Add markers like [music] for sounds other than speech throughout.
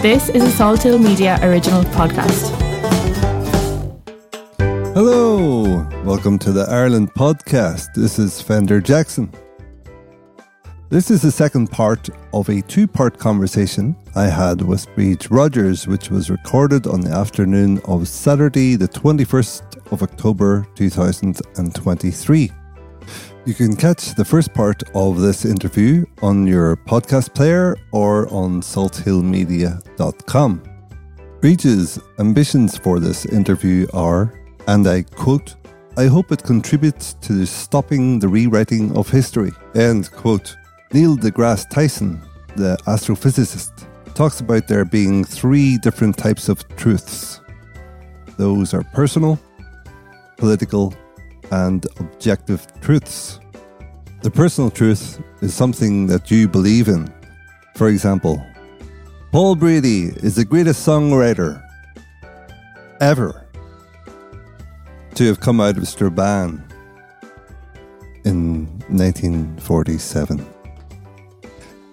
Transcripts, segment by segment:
This is a Salthill Media original podcast. Hello, welcome to the Ireland podcast. This is Fender Jackson. This is the second part of a two part conversation I had with Bríd Rodgers, which was recorded on the afternoon of Saturday, the 21st of October 2023. You can catch the first part of this interview on your podcast player or on salthillmedia.com. Bríd's ambitions for this interview are, and I quote, I hope it contributes to stopping the rewriting of history. End quote. Neil deGrasse Tyson, the astrophysicist, talks about there being three different types of truths. Those are personal, political, and objective truths. The personal truth is something that you believe in. For example, Paul Brady is the greatest songwriter ever to have come out of Strabane in 1947.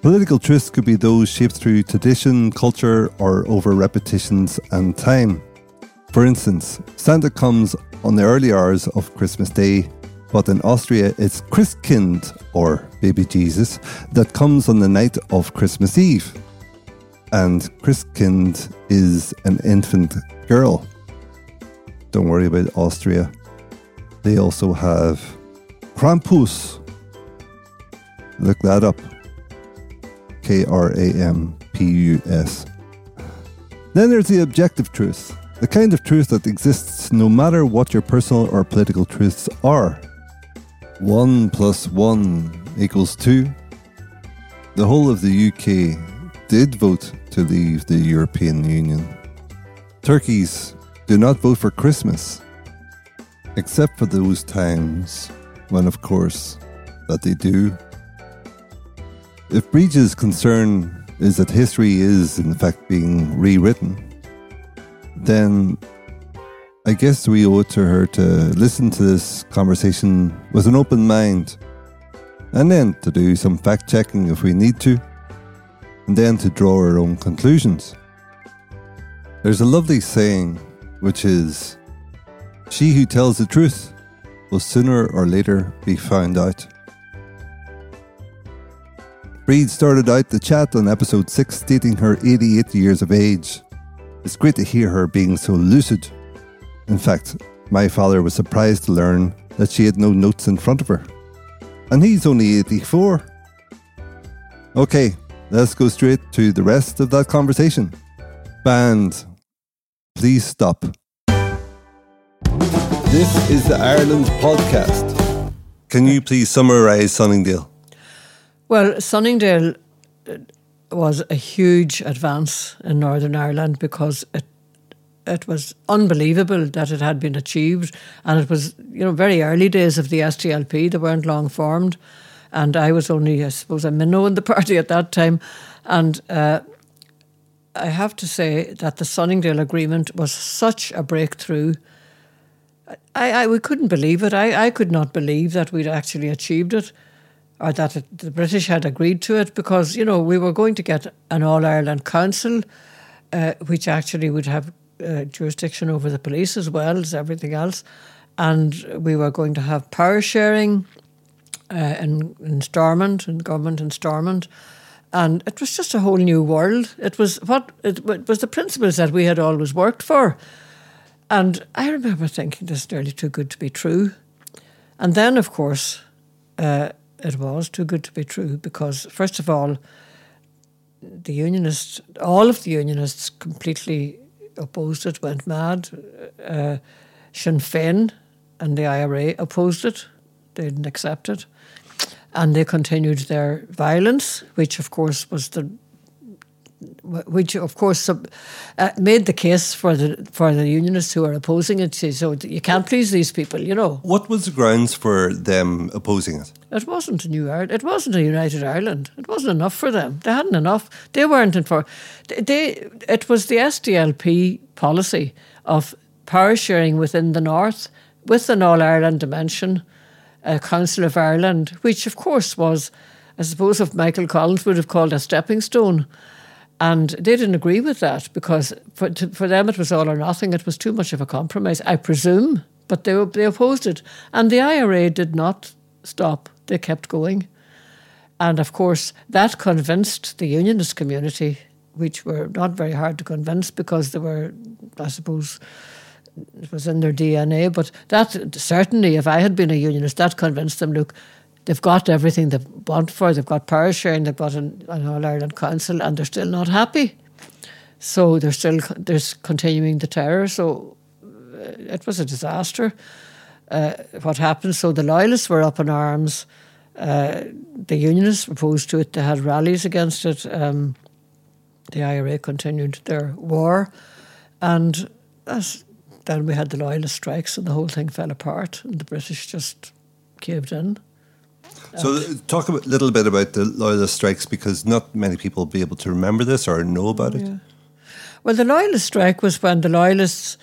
Political truths could be those shaped through tradition, culture, or over repetitions and time. For instance, Santa comes on the early hours of Christmas Day, but in Austria it's Christkind, or baby Jesus, that comes on the night of Christmas Eve. And Christkind is an infant girl. Don't worry about Austria. They also have Krampus. Look that up. K R A M P U S. Then there's the objective truth, the kind of truth that exists no matter what your personal or political truths are. One plus one equals two. The whole of the UK did vote to leave the European Union. Turkeys do not vote for Christmas, except for those times when, of course, that they do. If Bríd's concern is that history is, in fact, being rewritten, then I guess we owe it to her to listen to this conversation with an open mind, and then to do some fact checking if we need to, and then to draw our own conclusions. There's a lovely saying which is, She who tells the truth will sooner or later be found out. Bríd started out the chat on episode 6 stating her 88 years of age. It's great to hear her being so lucid. In fact, my father was surprised to learn that she had no notes in front of her. And he's only 84. Okay, let's go straight to the rest of that conversation. Band, please stop. This is the Ireland podcast. Can you please summarise Sunningdale? Well, Sunningdale uh, was a huge advance in Northern Ireland because it it was unbelievable that it had been achieved, and it was you know very early days of the SDLP. They weren't long formed, and I was only I suppose a minnow in the party at that time, and. Uh, I have to say that the Sunningdale Agreement was such a breakthrough. I, I we couldn't believe it. I, I could not believe that we'd actually achieved it or that it, the British had agreed to it because, you know, we were going to get an All Ireland Council, uh, which actually would have uh, jurisdiction over the police as well as everything else. And we were going to have power sharing uh, in, in Stormont, in government in Stormont. And it was just a whole new world. It was what it, it was the principles that we had always worked for. And I remember thinking this is nearly too good to be true. And then, of course, uh, it was too good to be true because, first of all, the Unionists, all of the Unionists completely opposed it, went mad. Uh, Sinn Féin and the IRA opposed it, they didn't accept it. And they continued their violence, which, of course, was the which of course uh, made the case for the for the unionists who are opposing it. So you can't please these people, you know. What was the grounds for them opposing it? It wasn't a new Ireland. It wasn't a united Ireland. It wasn't enough for them. They hadn't enough. They weren't in for. They. It was the SDLP policy of power sharing within the north with an All Ireland dimension, a Council of Ireland, which of course was, I suppose, if Michael Collins would have called a stepping stone And they didn't agree with that because for, to, for them it was all or nothing. It was too much of a compromise, I presume. But they, they opposed it. And the IRA did not stop, they kept going. And of course, that convinced the unionist community, which were not very hard to convince because they were, I suppose, it was in their DNA. But that certainly, if I had been a unionist, that convinced them look, they've got everything they want for, they've got power sharing, they've got an, an All Ireland Council, and they're still not happy. So they're still there's continuing the terror. So uh, it was a disaster. Uh, what happened? So the loyalists were up in arms. Uh, the unionists opposed to it. They had rallies against it. Um, the IRA continued their war, and then we had the loyalist strikes, and the whole thing fell apart. And the British just caved in. So, talk a little bit about the loyalist strikes because not many people will be able to remember this or know about it. Yeah. Well, the loyalist strike was when the loyalists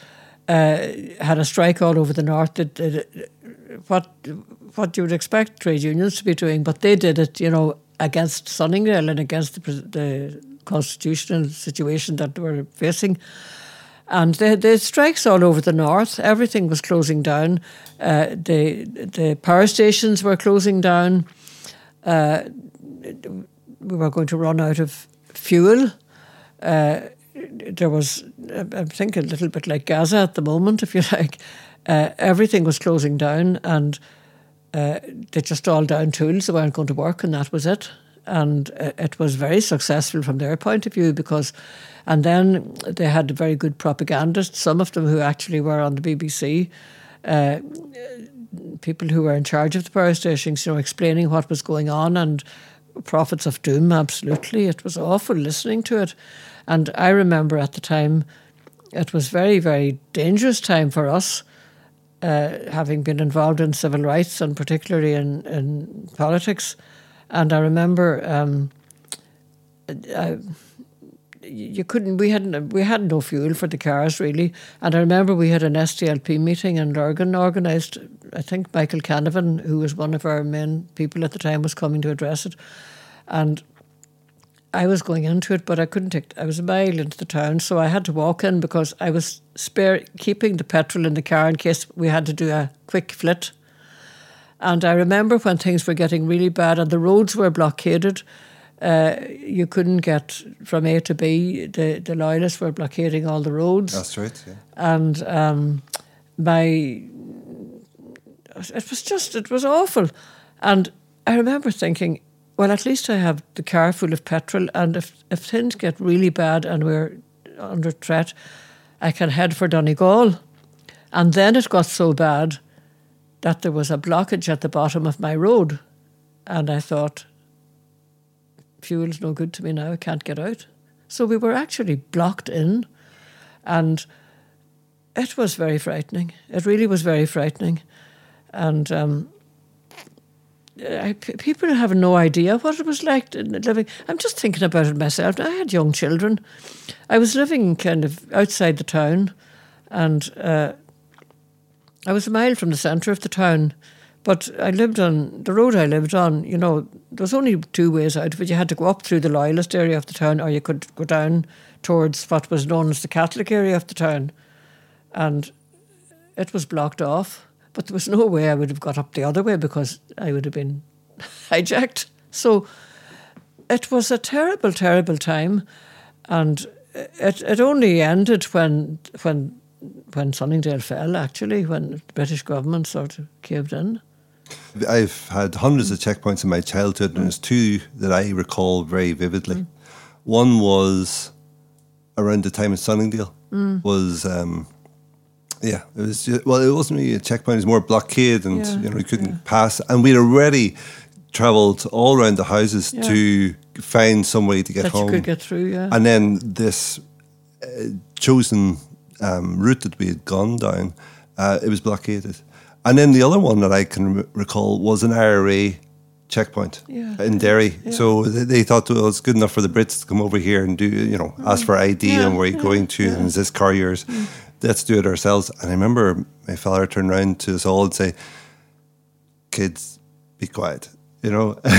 uh, had a strike all over the north. That, that, what what you would expect trade unions to be doing, but they did it, you know, against Sunningdale and against the, the constitutional situation that they were facing. And the, strikes all over the north. Everything was closing down. Uh, the the power stations were closing down. Uh, we were going to run out of fuel. Uh, there was, I think, a little bit like Gaza at the moment, if you [laughs] like. Uh, everything was closing down, and uh, they just all down tools. They weren't going to work, and that was it. And uh, it was very successful from their point of view because, and then they had very good propagandists, some of them who actually were on the BBC, uh, people who were in charge of the power stations, you know, explaining what was going on and prophets of doom, absolutely. It was awful listening to it. And I remember at the time, it was very, very dangerous time for us uh, having been involved in civil rights and particularly in, in politics. And I remember um, I, you couldn't. We hadn't. We had no fuel for the cars really. And I remember we had an SDLP meeting in Lurgan organised. I think Michael Canavan, who was one of our main people at the time, was coming to address it. And I was going into it, but I couldn't take. I was a mile into the town, so I had to walk in because I was spare keeping the petrol in the car in case we had to do a quick flit. And I remember when things were getting really bad and the roads were blockaded. Uh, you couldn't get from A to B. The the loyalists were blockading all the roads. That's right. Yeah. And um, my it was just it was awful, and I remember thinking well, at least I have the car full of petrol, and if, if things get really bad and we're under threat, I can head for Donegal. And then it got so bad that there was a blockage at the bottom of my road. And I thought, fuel's no good to me now, I can't get out. So we were actually blocked in, and it was very frightening. It really was very frightening. And um, I, people have no idea what it was like living. I'm just thinking about it myself. I had young children. I was living kind of outside the town, and uh, I was a mile from the centre of the town. But I lived on the road I lived on. You know, there was only two ways out it. You had to go up through the loyalist area of the town, or you could go down towards what was known as the Catholic area of the town, and it was blocked off but there was no way I would have got up the other way because I would have been [laughs] hijacked. So it was a terrible, terrible time, and it it only ended when when when Sunningdale fell. Actually, when the British government sort of caved in. I've had hundreds of checkpoints in my childhood, and there's two that I recall very vividly. Mm. One was around the time of Sunningdale. Mm. Was um, yeah, it was just, well, it wasn't really a checkpoint; it was more blockade, and yeah, you know we couldn't yeah. pass. And we'd already travelled all around the houses yeah. to find some way to get that home. You could get through, yeah. And then this uh, chosen um, route that we had gone down, uh, it was blockaded. And then the other one that I can re- recall was an IRA checkpoint yeah. in Derry. Yeah. So they, they thought well, it was good enough for the Brits to come over here and do, you know, ask for ID yeah. and where you're going to, and is this car yours? Mm let's do it ourselves. And I remember my father turned around to us all and say, kids, be quiet. You know. [laughs] and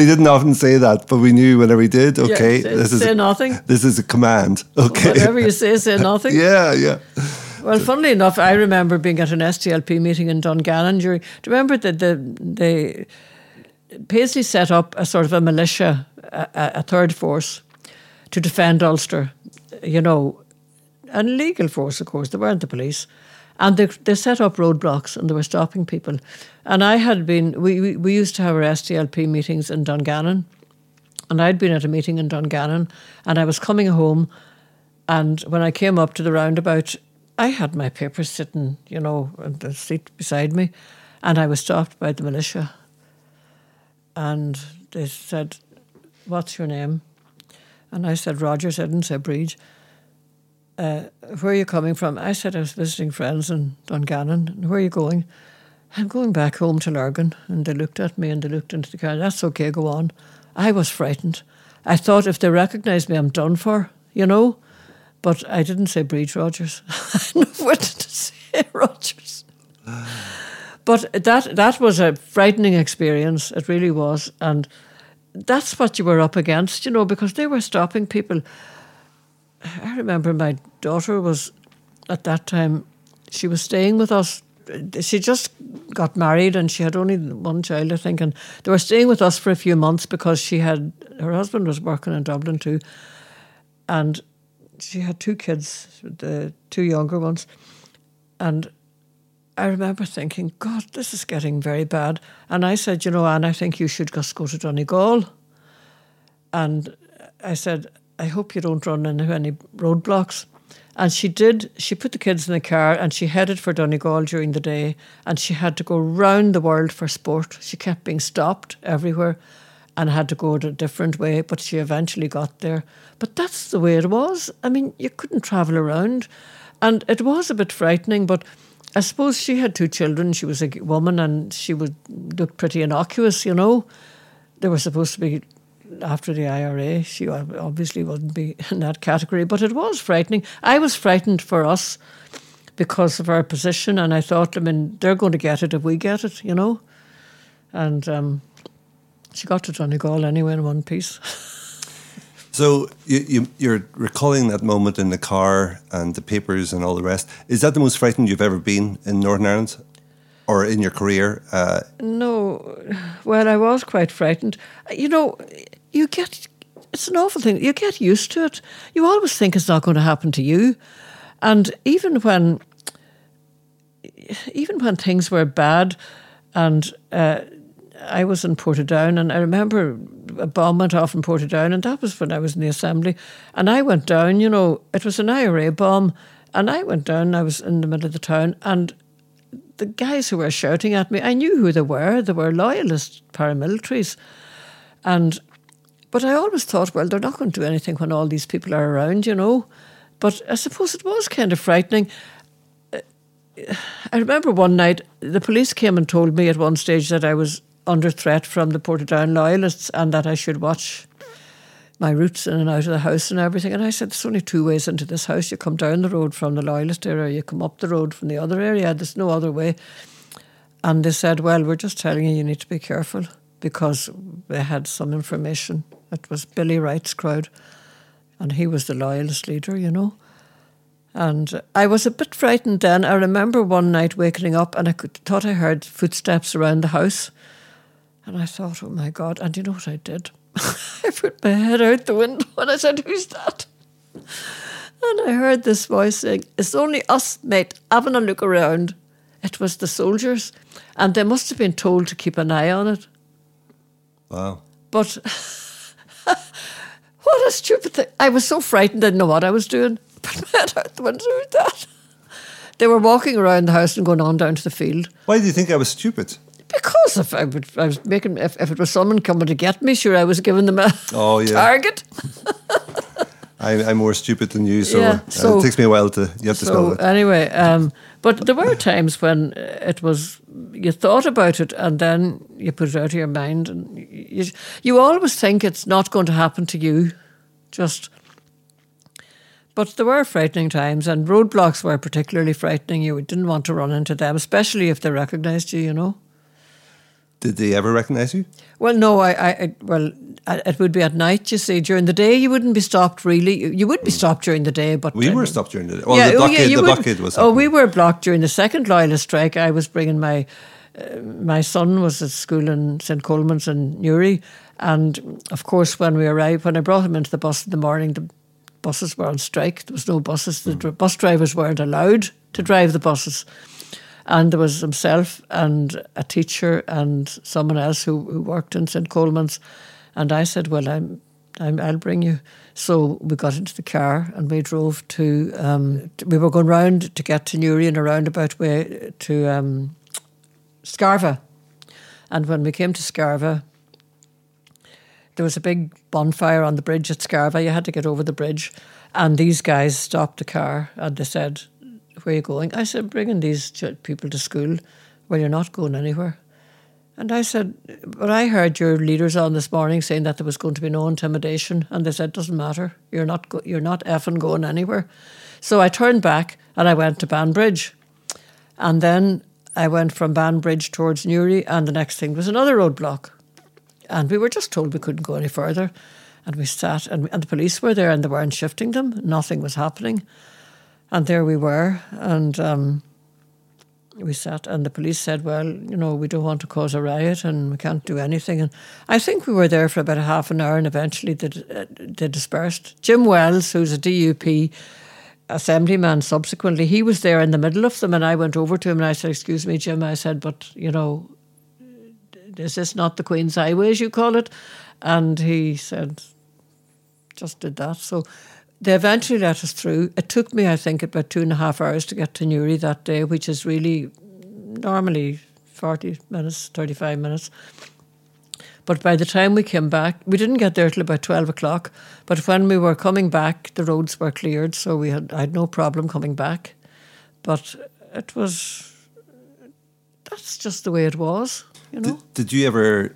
he didn't often say that, but we knew whenever he did, okay, Yeah, say- this is say nothing. This is a command. [laughs] Okay. Whatever you say, say nothing. [laughs] yeah, yeah. Well, funnily enough, I remember being at an SDLP meeting in Dungannon during. Do you remember that the the Paisley set up a sort of a militia, a, a a third force, to defend Ulster. You know, an illegal force, of course. They weren't the police, and they they set up roadblocks and they were stopping people. And I had been. We we, we used to have our SDLP meetings in Dungannon, and I'd been at a meeting in Dungannon, and I was coming home. And when I came up to the roundabout, I had my papers sitting, you know, on the seat beside me, and I was stopped by the militia. And they said, What's your name? And I said, Rodgers. I didn't Bríd. Uh, where are you coming from? I said, I was visiting friends in Dungannon. And where are you going? I'm going back home to Lurgan. And they looked at me and they looked into the car. That's okay, go on. I was frightened. I thought if they recognised me, I'm done for, you know. But I didn't say Bríd Rodgers. [laughs] I wanted to say [laughs] Rodgers. But that that was a frightening experience. It really was, and that's what you were up against, you know, because they were stopping people. I remember my daughter was at that time. She was staying with us. She just got married and she had only one child, I think, and they were staying with us for a few months because she had her husband was working in Dublin too, and she had two kids, the two younger ones, and I remember thinking, God, this is getting very bad. And I said, you know, Anne, I think you should just go to Donegal. And I said, I hope you don't run into any roadblocks. And she did. She put the kids in the car and she headed for Donegal during the day. And she had to go round the world for sport. She kept being stopped everywhere and had to go a different way, but she eventually got there. But that's the way it was. I mean, you couldn't travel around. And it was a bit frightening, but I suppose she had two children. She was a woman and she would look pretty innocuous, you know. They were supposed to be after the IRA. She obviously wouldn't be [laughs] in that category, but it was frightening. I was frightened for us because of our position, and I thought, I mean, they're going to get it if we get it, you know. And um, she got to Donegal anyway in one piece. [laughs] So you, you, you're recalling that moment in the car and the papers and all the rest. Is that the most frightened you've ever been in Northern Ireland, or in your career? Uh, No, well, I was quite frightened. You know, you get, it's an awful thing. You get used to it. You always think it's not going to happen to you. And even when, even when things were bad and uh, I was in Portadown and I remember a bomb went off in Portadown and that was when I was in the assembly. And I went down, you know, it was an IRA bomb and I went down, I was in the middle of the town and the guys who were shouting at me, I knew who they were. They were loyalist paramilitaries. And but I always thought, well, they're not going to do anything when all these people are around, you know. But I suppose it was kind of frightening. Uh, I remember one night the police came and told me at one stage that I was under threat from the Portadown loyalists and that I should watch my routes in and out of the house and everything. And I said, There's only two ways into this house. You come down the road from the loyalist area, you come up the road from the other area. There's no other way. And they said, Well, we're just telling you, you need to be careful because they had some information. It was Billy Wright's crowd, and he was the loyalist leader, you know. And I was a bit frightened then. I remember one night waking up and I could, thought I heard footsteps around the house. And I thought, oh my God. And you know what I did? [laughs] I put my head out the window and I said, Who's that? And I heard this voice saying, It's only us, mate, having a look around. It was the soldiers. And they must have been told to keep an eye on it. Wow. But [laughs] what a stupid thing. I was so frightened, I didn't know what I was doing. [laughs] Put my head out the window with that. They were walking around the house and going on down to the field. Why do you think I was stupid? Because if I, would, I was making, if, if it was someone coming to get me, sure, I was giving them a Oh, yeah. [laughs] target. I, I'm more stupid than you, so, Yeah, uh, it takes me a while to. You have to spell So it. anyway, um, but there were times when it was you thought about it and then you put it out of your mind, and you you always think it's not going to happen to you, just. But there were frightening times, and roadblocks were particularly frightening. You didn't want to run into them, especially if they recognised you. You know. Did they ever recognise you? Well, no, I, I, well, it would be at night. You see, during the day you wouldn't be stopped. Really, you, would be stopped during the day, but Mm. We uh, were stopped during the day. Well, the oh, blockade, you the would- blockade was. Oh, we were blocked during the second loyalist strike. I was bringing my uh, my son was at school in St Colman's in Newry, and of course when we arrived, when I brought him into the bus in the morning, the buses were on strike. There was no buses. The dr- bus drivers weren't allowed to drive the buses. And there was himself and a teacher and someone else who, who worked in St Colman's. And I said, Well, I'm, I'm, I'll bring you. So we got into the car and we drove to, um, we were going round to get to Newry in a roundabout way to um, Scarva. And when we came to Scarva, there was a big bonfire on the bridge at Scarva. You had to get over the bridge. And these guys stopped the car and they said, Where are you going? I said, Bringing these people to school. Well, you're not going anywhere. And I said, But I heard your leaders on this morning saying that there was going to be no intimidation. And they said, Doesn't matter. You're not, go- you're not effing going anywhere. So I turned back and I went to Banbridge. And then I went from Banbridge towards Newry, and the next thing was another roadblock. And we were just told we couldn't go any further. And we sat, and, and the police were there, and they weren't shifting them. Nothing was happening. And there we were. And um, we sat, and the police said, Well, you know, we don't want to cause a riot and we can't do anything. And I think we were there for about a half an hour, and eventually they, they dispersed. Jim Wells, who's a DUP assemblyman subsequently, he was there in the middle of them, and I went over to him and I said, Excuse me, Jim. I said, But, you know, is this not the Queen's Highway, as you call it? And he said, just did that. So they eventually let us through. It took me, I think, about two and a half hours to get to Newry that day, which is really normally 40 minutes, 35 minutes. But by the time we came back, we didn't get there till about 12 o'clock. But when we were coming back, the roads were cleared, so we had, I had no problem coming back. But it was, that's just the way it was, you know? Did, did you ever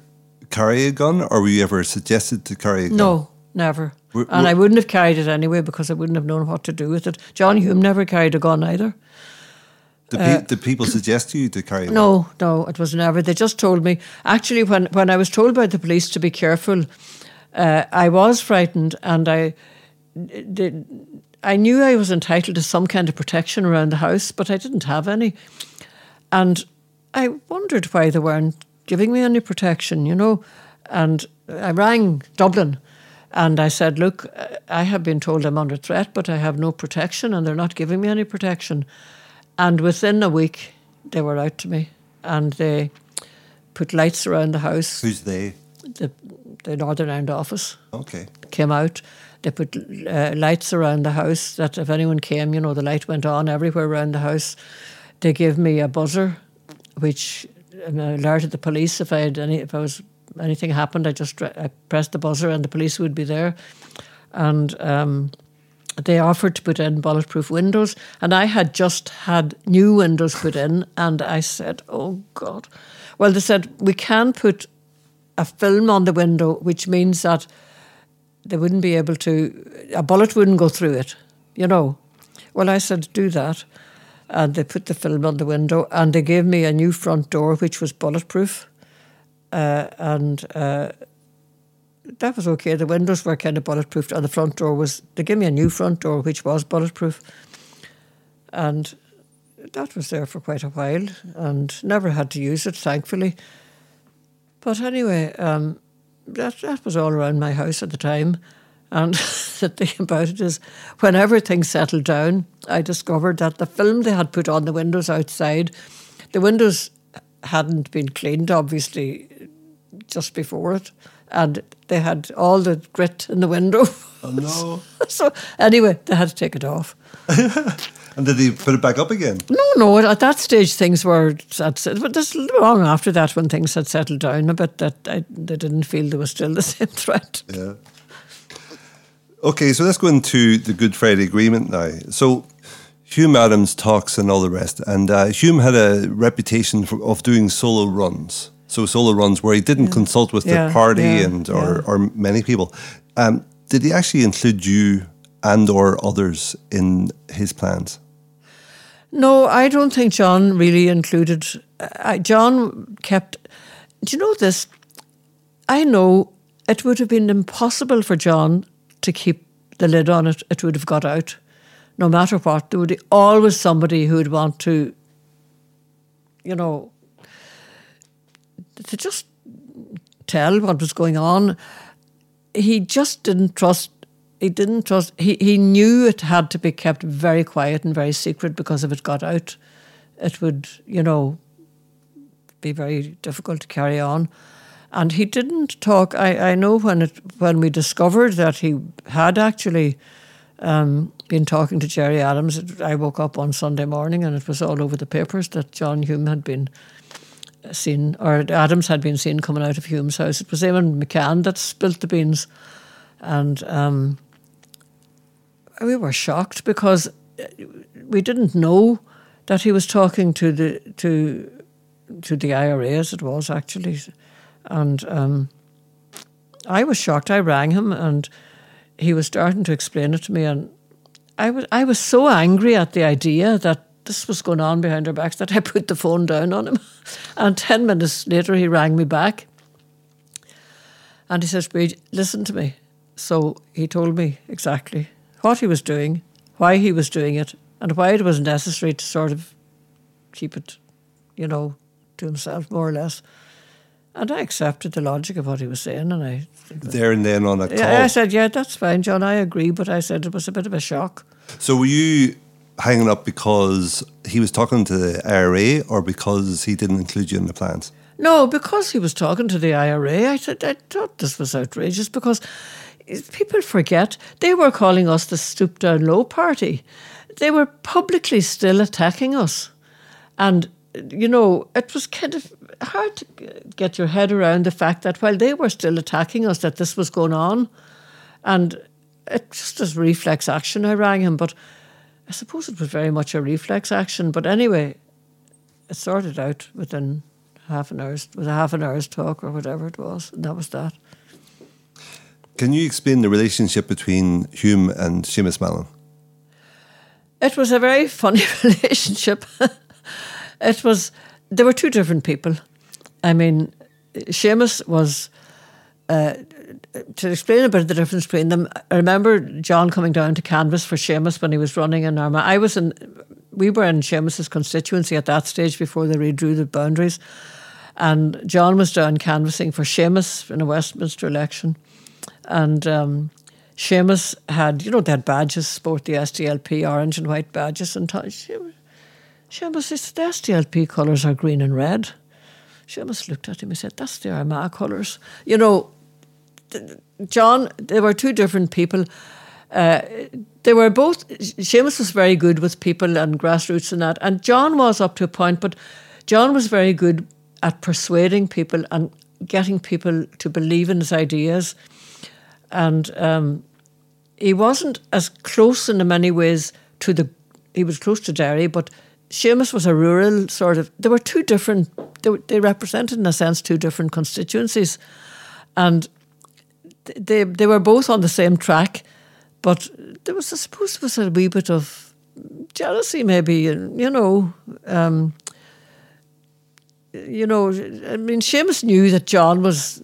carry a gun, or were you ever suggested to carry a gun? No, never. Were- and were- I wouldn't have carried it anyway because I wouldn't have known what to do with it. John Hume never carried a gun either. Did, pe- did people suggest to you to carry? one? Uh, No, no, it was never. They just told me. Actually, when, when I was told by the police to be careful, uh, I was frightened and I did. I knew I was entitled to some kind of protection around the house, but I didn't have any. And I wondered why they weren't giving me any protection, you know. And I rang Dublin and I said, Look, I have been told I'm under threat, but I have no protection and they're not giving me any protection. And within a week, they were out to me and they put lights around the house. Who's they? The, the Northern Ireland office Okay. came out. They put uh, lights around the house that if anyone came, you know, the light went on everywhere around the house. They gave me a buzzer, which alerted the police if I had any, if I was anything happened. I just I pressed the buzzer and the police would be there, and um, they offered to put in bulletproof windows, and I had just had new windows put in, and I said, "Oh God." Well, they said we can put a film on the window, which means that they wouldn't be able to, a bullet wouldn't go through it, you know. Well, I said, do that. And they put the film on the window and they gave me a new front door, which was bulletproof. Uh, and uh, that was okay. The windows were kind of bulletproof, and the front door was, they gave me a new front door, which was bulletproof. And that was there for quite a while and never had to use it, thankfully. But anyway, um, that that was all around my house at the time. And [laughs] the thing about it is, whenever things settled down, I discovered that the film they had put on the windows outside, the windows hadn't been cleaned, obviously, just before it, and they had all the grit in the window. Oh no! [laughs] so anyway, they had to take it off. [laughs] and did they put it back up again? No, no. At that stage, things were. At, but this long after that, when things had settled down a bit, that I, they didn't feel there was still the [laughs] same threat. Yeah. Okay, so let's go into the Good Friday Agreement now. So, Hume Adams talks and all the rest, and uh, Hume had a reputation for, of doing solo runs. So solo runs where he didn't consult with Yeah, the party yeah, and or, yeah. or many people. Um, did he actually include you and or others in his plans? No, I don't think John really included. Uh, John kept do you know this? I know it would have been impossible for John to keep the lid on it. It would have got out, no matter what. There would be always somebody who would want to, you know, to just tell what was going on. He just didn't trust. He didn't trust. He he knew it had to be kept very quiet and very secret because if it got out, it would you know be very difficult to carry on. And he didn't talk. I, I know when it when we discovered that he had actually um, been talking to Gerry Adams. I woke up on Sunday morning and it was all over the papers that John Hume had been seen, or Adams had been seen coming out of Hume's house. It was Eamonn McCann that spilt the beans, and um, we were shocked because we didn't know that he was talking to the to to the IRA as it was actually, and um, I was shocked. I rang him and he was starting to explain it to me, and I was I was so angry at the idea that this was going on behind our backs that I [laughs] put the phone down on him. and 10 minutes later, he rang me back. And he says, Bríd, listen to me. So he told me exactly what he was doing, why he was doing it, and why it was necessary to sort of keep it, you know, to himself more or less. And I accepted the logic of what he was saying, and I there and then on a call. I said, "Yeah, that's fine, John. I agree," but I said it was a bit of a shock. So were you hanging up because he was talking to the IRA or because he didn't include you in the plans? No, because he was talking to the IRA. I, th- I thought this was outrageous because people forget they were calling us the stoop down low party. They were publicly still attacking us. And, you know, it was kind of hard to get your head around the fact that while they were still attacking us, that this was going on. And it just as reflex action, I rang him. But I suppose it was very much a reflex action, but anyway, it sorted out within half an hour's with a half an hour's talk or whatever it was, and that was that. Can you explain the relationship between Hume and Seamus Mallon? It was a very funny [laughs] relationship. it was there were two different people. I mean, Seamus was uh, to explain a bit of the difference between them, I remember John coming down to canvass for Seamus when he was running in Armagh. I was in, we were in Seamus's constituency at that stage before they redrew the boundaries. And John was down canvassing for Seamus in a Westminster election. And um, Seamus had, you know, they had badges, sport the SDLP orange and white badges. And Seamus, Seamus said, the SDLP colours are green and red. Seamus looked at him and said, that's the Armagh colours. You know, John, there were two different people. Uh, they were both. Seamus was very good with people and grassroots and that, and John was up to a point, but John was very good at persuading people and getting people to believe in his ideas. And um, he wasn't as close in many ways to the. He was close to Derry, but Seamus was a rural sort of. There were two different. They, they represented, in a sense, two different constituencies, and they they were both on the same track, but there was, I suppose, was a wee bit of jealousy, maybe, and, you know. Um, you know, I mean, Seamus knew that John was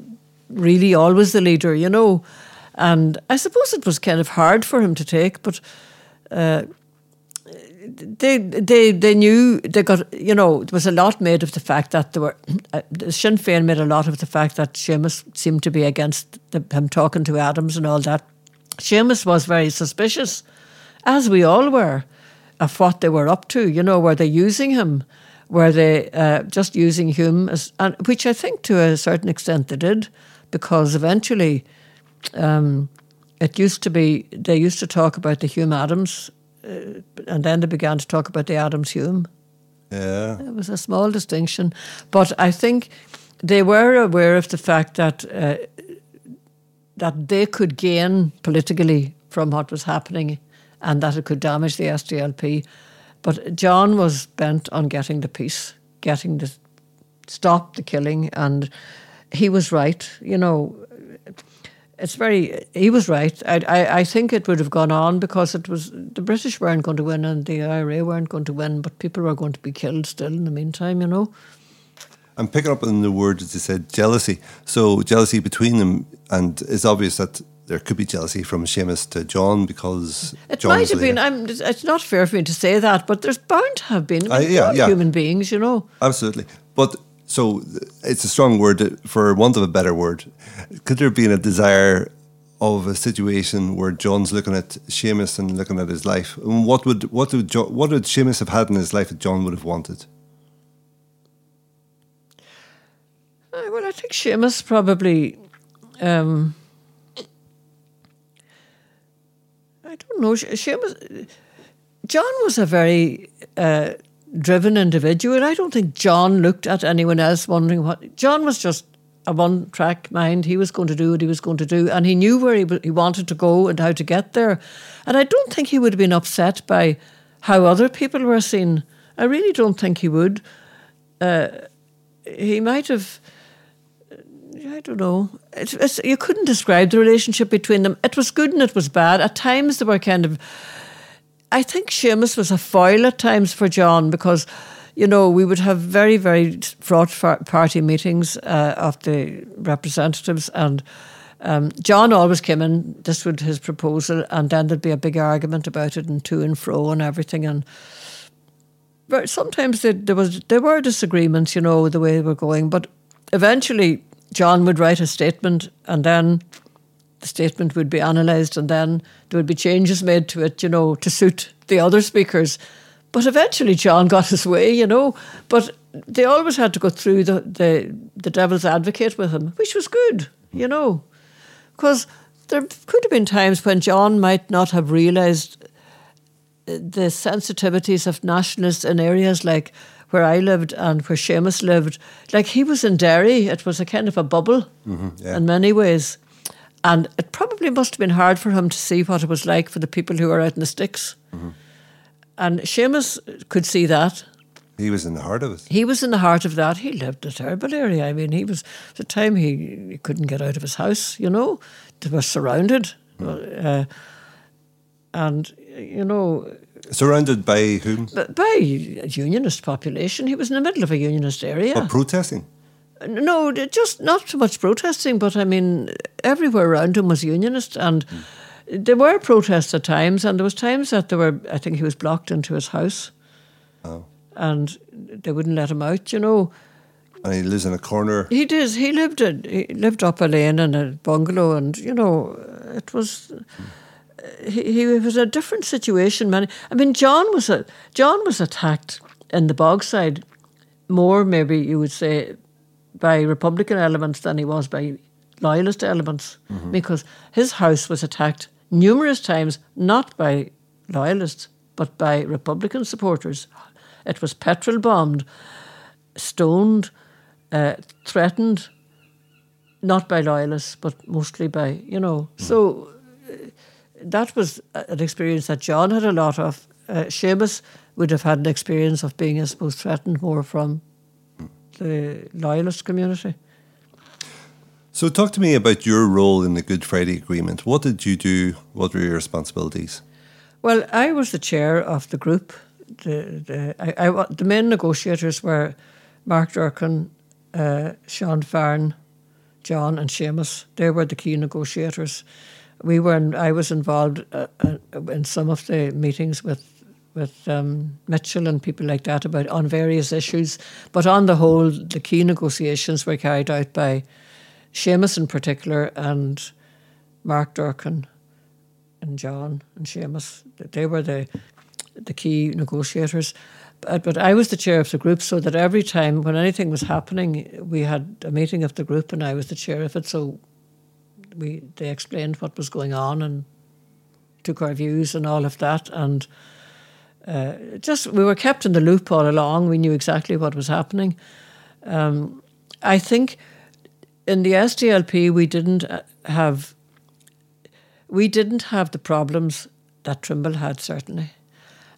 really always the leader, you know, and I suppose it was kind of hard for him to take, but. Uh, they they they knew they got you know there was a lot made of the fact that there were uh, Sinn Féin made a lot of the fact that Seamus seemed to be against the, him talking to Adams and all that. Seamus was very suspicious, as we all were, of what they were up to. You know, were they using him? Were they uh, just using Hume as, and, which I think to a certain extent they did, because eventually. Um, it used to be they used to talk about the Hume Adams and then they began to talk about the Adams Hume. Yeah. It was a small distinction. But I think they were aware of the fact that uh, that they could gain politically from what was happening and that it could damage the SDLP. But John was bent on getting the peace, getting the stop the killing, and he was right. You know, it's very. He was right. I, I, I think it would have gone on because it was the British weren't going to win and the IRA weren't going to win, but people were going to be killed still in the meantime. You know. I'm picking up on the word that you said, jealousy. So jealousy between them, and it's obvious that there could be jealousy from Seamus to John because It John might have been. I'm, it's not fair for me to say that, but there's bound to have been. Uh, yeah, yeah. Human beings, you know. Absolutely. But so it's a strong word for want of a better word. Could there have been a desire of a situation where John's looking at Seamus and looking at his life? And what would what would what would Seamus have had in his life that John would have wanted? Uh, well, I think Seamus probably. Um, I don't know. Se- Seamus. John was a very uh, driven individual. I don't think John looked at anyone else wondering what. John was just a one track mind. He was going to do what he was going to do, and he knew where he, he wanted to go and how to get there. And I don't think he would have been upset by how other people were seen. I really don't think he would. Uh, he might have. I don't know. It's, it's, you couldn't describe the relationship between them. It was good and it was bad. At times they were kind of. I think Seamus was a foil at times for John because, you know, we would have very, very fraught party meetings uh, of the representatives, and um, John always came in. This would his proposal, and then there'd be a big argument about it, and to and fro, and everything, and but sometimes there, there was there were disagreements, you know, the way they were going. But eventually, John would write a statement, and then the statement would be analysed, and then there would be changes made to it, you know, to suit the other speakers. But eventually, John got his way, you know. But they always had to go through the the, the devil's advocate with him, which was good, you know, because there could have been times when John might not have realised uh, the sensitivities of nationalists in areas like where I lived and where Seamus lived. Like he was in Derry, it was a kind of a bubble mm-hmm, yeah. in many ways. And it probably must have been hard for him to see what it was like for the people who were out in the sticks. And Seamus could see that. He was in the heart of it. He was in the heart of that. He lived in a terrible area. I mean, he was, at the time he, he couldn't get out of his house, you know, they were surrounded. Uh, and, you know, Surrounded by whom? by a unionist population. He was in the middle of a unionist area. But protesting. No, just not so much protesting, but I mean, everywhere around him was unionist, and there were protests at times, and there was times that there were. I think he was blocked into his house, Oh. and they wouldn't let him out. You know, And he lives in a corner. he does. He lived. A, he lived up a lane in a bungalow, and you know, it was. He, he was a different situation. Man, I mean, John was a John was attacked in the Bogside more, maybe you would say, by Republican elements than he was by Loyalist elements, because his house was attacked numerous times, not by Loyalists but by Republican supporters. It was petrol bombed, stoned, uh, threatened, not by loyalists, but mostly by, you know. So uh, that was an experience that John had a lot of. Uh, Seamus would have had an experience of being, I suppose, threatened more from the loyalist community. So, talk to me about your role in the Good Friday Agreement. What did you do? What were your responsibilities? Well, I was the chair of the group. The the I, I the main negotiators were Mark Durkan, uh, Sean Farren, John, and Seamus. They were the key negotiators. We were. In, I was involved uh, uh, in some of the meetings with with um, Mitchell and people like that about on various issues. But on the whole, the key negotiations were carried out by Seamus in particular and Mark Durkan and John and Seamus. They were the the key negotiators. But, but I was the chair of the group, so that every time when anything was happening, we had a meeting of the group, and I was the chair of it. So we they explained what was going on and took our views and all of that, and uh, just we were kept in the loop all along. We knew exactly what was happening. Um, I think in the SDLP we didn't uh, have we didn't have the problems that Trimble had, certainly.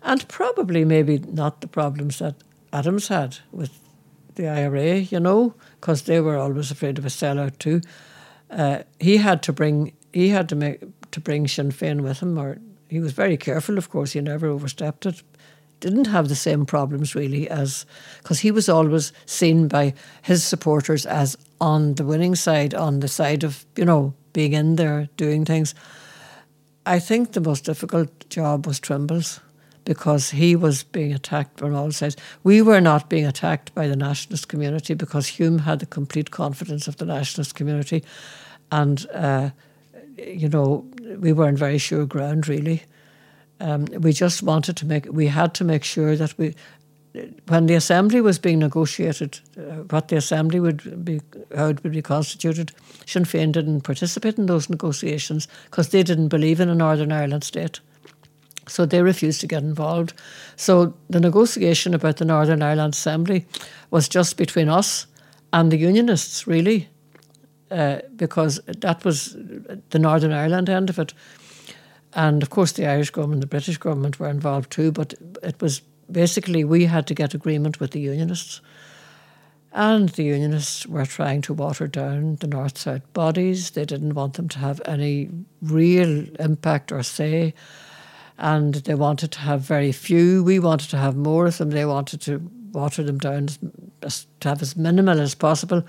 And probably maybe not the problems that Adams had with the IRA, you know, because they were always afraid of a sellout too. Uh, he had to bring he had to make to bring Sinn Féin with him, or he was very careful. Of course, he never overstepped it. didn't have the same problems really as because he was always seen by his supporters as on the winning side, on the side of you know being in there doing things. I think the most difficult job was Trimble's because he was being attacked on all sides. We were not being attacked by the nationalist community because Hume had the complete confidence of the nationalist community, and uh, you know we were on very sure ground really. Um, we just wanted to make we had to make sure that we when the assembly was being negotiated, uh, what the assembly would be, how it would be constituted, Sinn Féin didn't participate in those negotiations because they didn't believe in a Northern Ireland state. So they refused to get involved. So the negotiation about the Northern Ireland Assembly was just between us and the Unionists, really, uh, because that was the Northern Ireland end of it. And of course, the Irish government, and the British government were involved too, but it was basically we had to get agreement with the Unionists. And the Unionists were trying to water down the North South bodies. They didn't want them to have any real impact or say. And they wanted to have very few. We wanted to have more of them. They wanted to water them down to have as minimal as possible.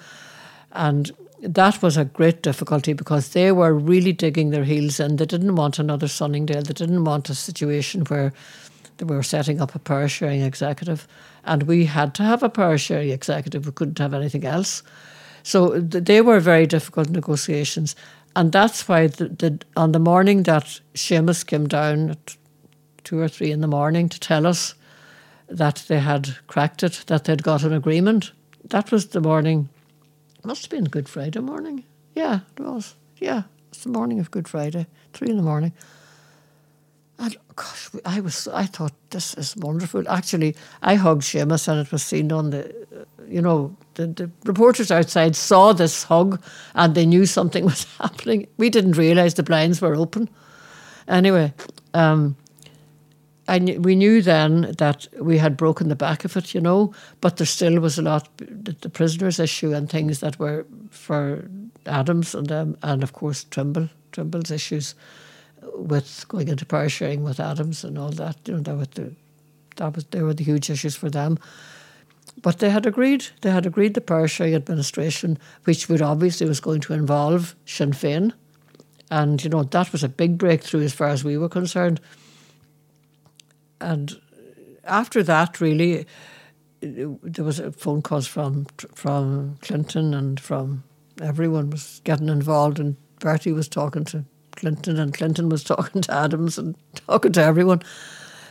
And that was a great difficulty because they were really digging their heels in. They didn't want another Sunningdale. They didn't want a situation where they were setting up a power sharing executive, and we had to have a power sharing executive. We couldn't have anything else. So they were very difficult negotiations, and that's why the, the, on the morning that Seamus came down at two or three in the morning to tell us that they had cracked it, that they'd got an agreement. That was the morning. Must have been Good Friday morning. Yeah, it was. Yeah, it's the morning of Good Friday, three in the morning. And gosh, I was I thought this is wonderful. Actually, I hugged Seamus, and it was seen on the, you know, the, the reporters outside saw this hug, and they knew something [laughs] was happening. We didn't realise the blinds were open. Anyway, um, I kn- we knew then that we had broken the back of it, you know, but there still was a lot, the, prisoners issue and things that were for Adams and um, and of course Trimble, Trimble's issues with going into power sharing with Adams and all that. You know, that was the, that was they were the huge issues for them. But they had agreed. They had agreed the power sharing administration, which would obviously was going to involve Sinn Féin, and you know that was a big breakthrough as far as we were concerned. And after that, really, there was a phone calls from from Clinton and from everyone was getting involved, and Bertie was talking to Clinton, and Clinton was [laughs] talking to Adams and talking to everyone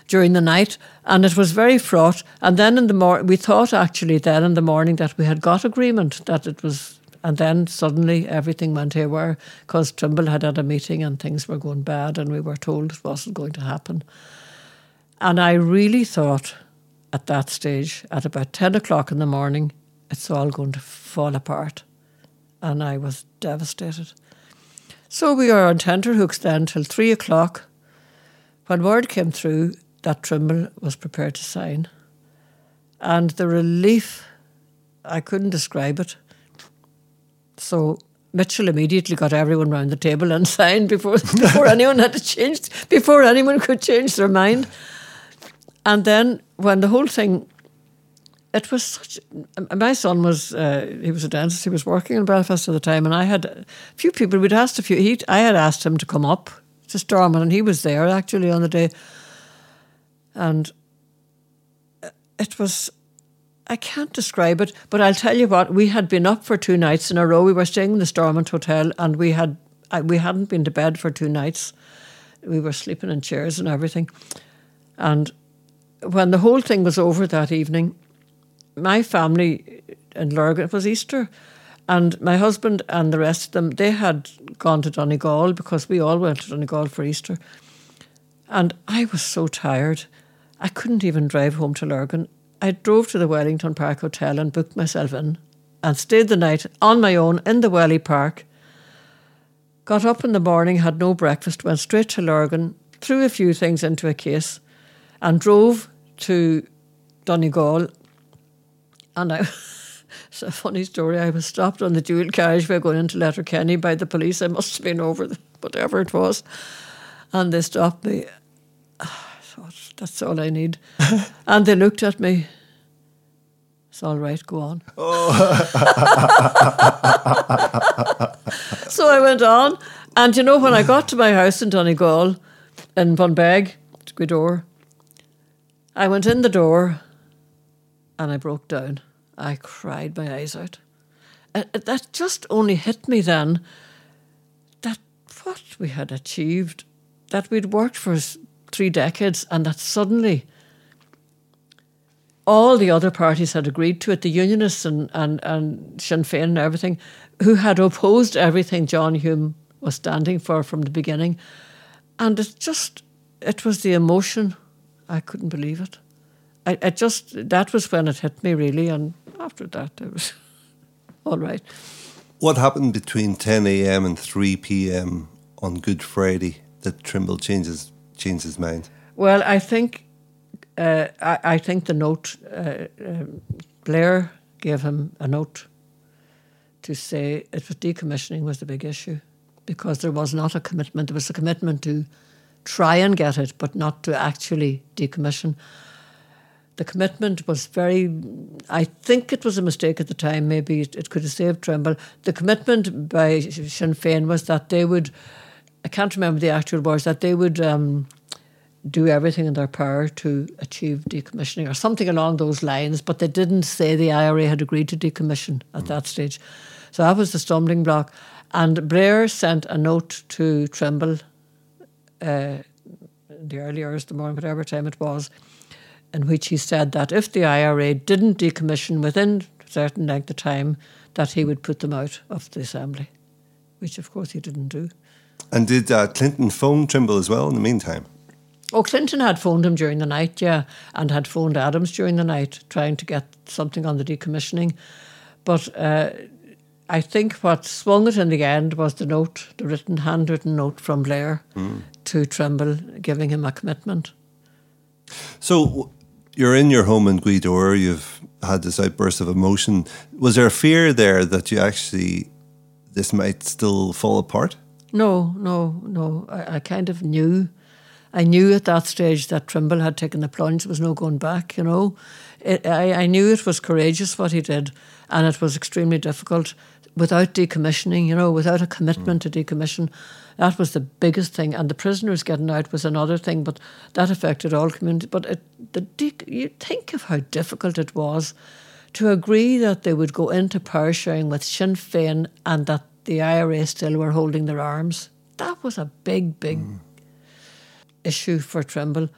during the night, and it was very fraught. And then in the morning, we thought actually then in the morning that we had got agreement that it was, and then suddenly everything went haywire because Trimble had had a meeting and things were going bad, and we were told it wasn't going to happen. And I really thought at that stage, at about ten o'clock in the morning, it's all going to fall apart, and I was devastated. So we were on tenterhooks then till three o'clock when word came through that Trimble was prepared to sign. And the relief, I couldn't describe it. So Mitchell immediately got everyone round the table and [laughs] signed before before anyone had to change before anyone could change their mind. And then when the whole thing it was such. My son was uh, he was a dentist. He was working in Belfast at the time, and I had a few people. We'd asked a few. He, I had asked him to come up to Stormont, and he was there actually on the day. And it was. I can't describe it, but I'll tell you what. We had been up for two nights in a row. We were staying in the Stormont Hotel, and we had we hadn't been to bed for two nights. We were sleeping in chairs and everything, and when the whole thing was over that evening, my family in Lurgan, it was Easter, and my husband and the rest of them, they had gone to Donegal because we all went to Donegal for Easter. And I was so tired. I couldn't even drive home to Lurgan. I drove to the Wellington Park Hotel and booked myself in and stayed the night on my own in the Welly Park. Got up in the morning, had no breakfast, went straight to Lurgan, threw a few things into a case, and drove to Donegal and I, [laughs] it's a funny story. I was stopped on the dual carriageway going into Letterkenny by the police. I must have been over the, whatever it was. And they stopped me. [sighs] God, that's all I need. [laughs] and they looked at me. It's all right, go on. Oh. [laughs] so I went on. And you know, when I got to my house in Donegal, in Bunbeg, Gweedore, I went in the door and I broke down. I cried my eyes out. Uh, that just only hit me then that what we had achieved, that we'd worked for three decades, and that suddenly all the other parties had agreed to it, the Unionists and, and, and Sinn Féin and everything, who had opposed everything John Hume was standing for from the beginning. And it just, it was the emotion. I couldn't believe it. I, I just, that was when it hit me really. And after that, it was [laughs] all right. What happened between 10 a.m. and 3 p.m. on Good Friday that Trimble changes changed his mind? Well, I think uh, I, I, think the note uh, uh, Blair gave him a note to say it was decommissioning was the big issue because there was not a commitment. There was a commitment to try and get it, but not to actually decommission the commitment was very, I think it was a mistake at the time, maybe it, it could have saved Trimble. The commitment by Sinn Féin was that they would, I can't remember the actual words, that they would um, do everything in their power to achieve decommissioning or something along those lines, but they didn't say the IRA had agreed to decommission at mm. that stage. So that was the stumbling block. And Blair sent a note to Trimble uh, the early hours of the morning, whatever time it was, in which he said that if the IRA didn't decommission within a certain length of time, that he would put them out of the assembly, which of course he didn't do. And did uh, Clinton phone Trimble as well in the meantime? Oh, Clinton had phoned him during the night, yeah, and had phoned Adams during the night trying to get something on the decommissioning. But uh, I think what swung it in the end was the note, the written, handwritten note from Blair mm. To Trimble, giving him a commitment. So, you're in your home in Gweedore, you've had this outburst of emotion. Was there a fear there that you actually, this might still fall apart? No, no, no. I, I kind of knew. I knew at that stage that Trimble had taken the plunge. There was no going back, you know. It, I, I knew it was courageous what he did, and it was extremely difficult without decommissioning, you know, without a commitment mm. to decommission. That was the biggest thing, and the prisoners getting out was another thing, but that affected all communities. But it, the you think of how difficult it was to agree that they would go into power sharing with Sinn Féin and that the IRA still were holding their arms. That was a big, big mm. issue for Trimble.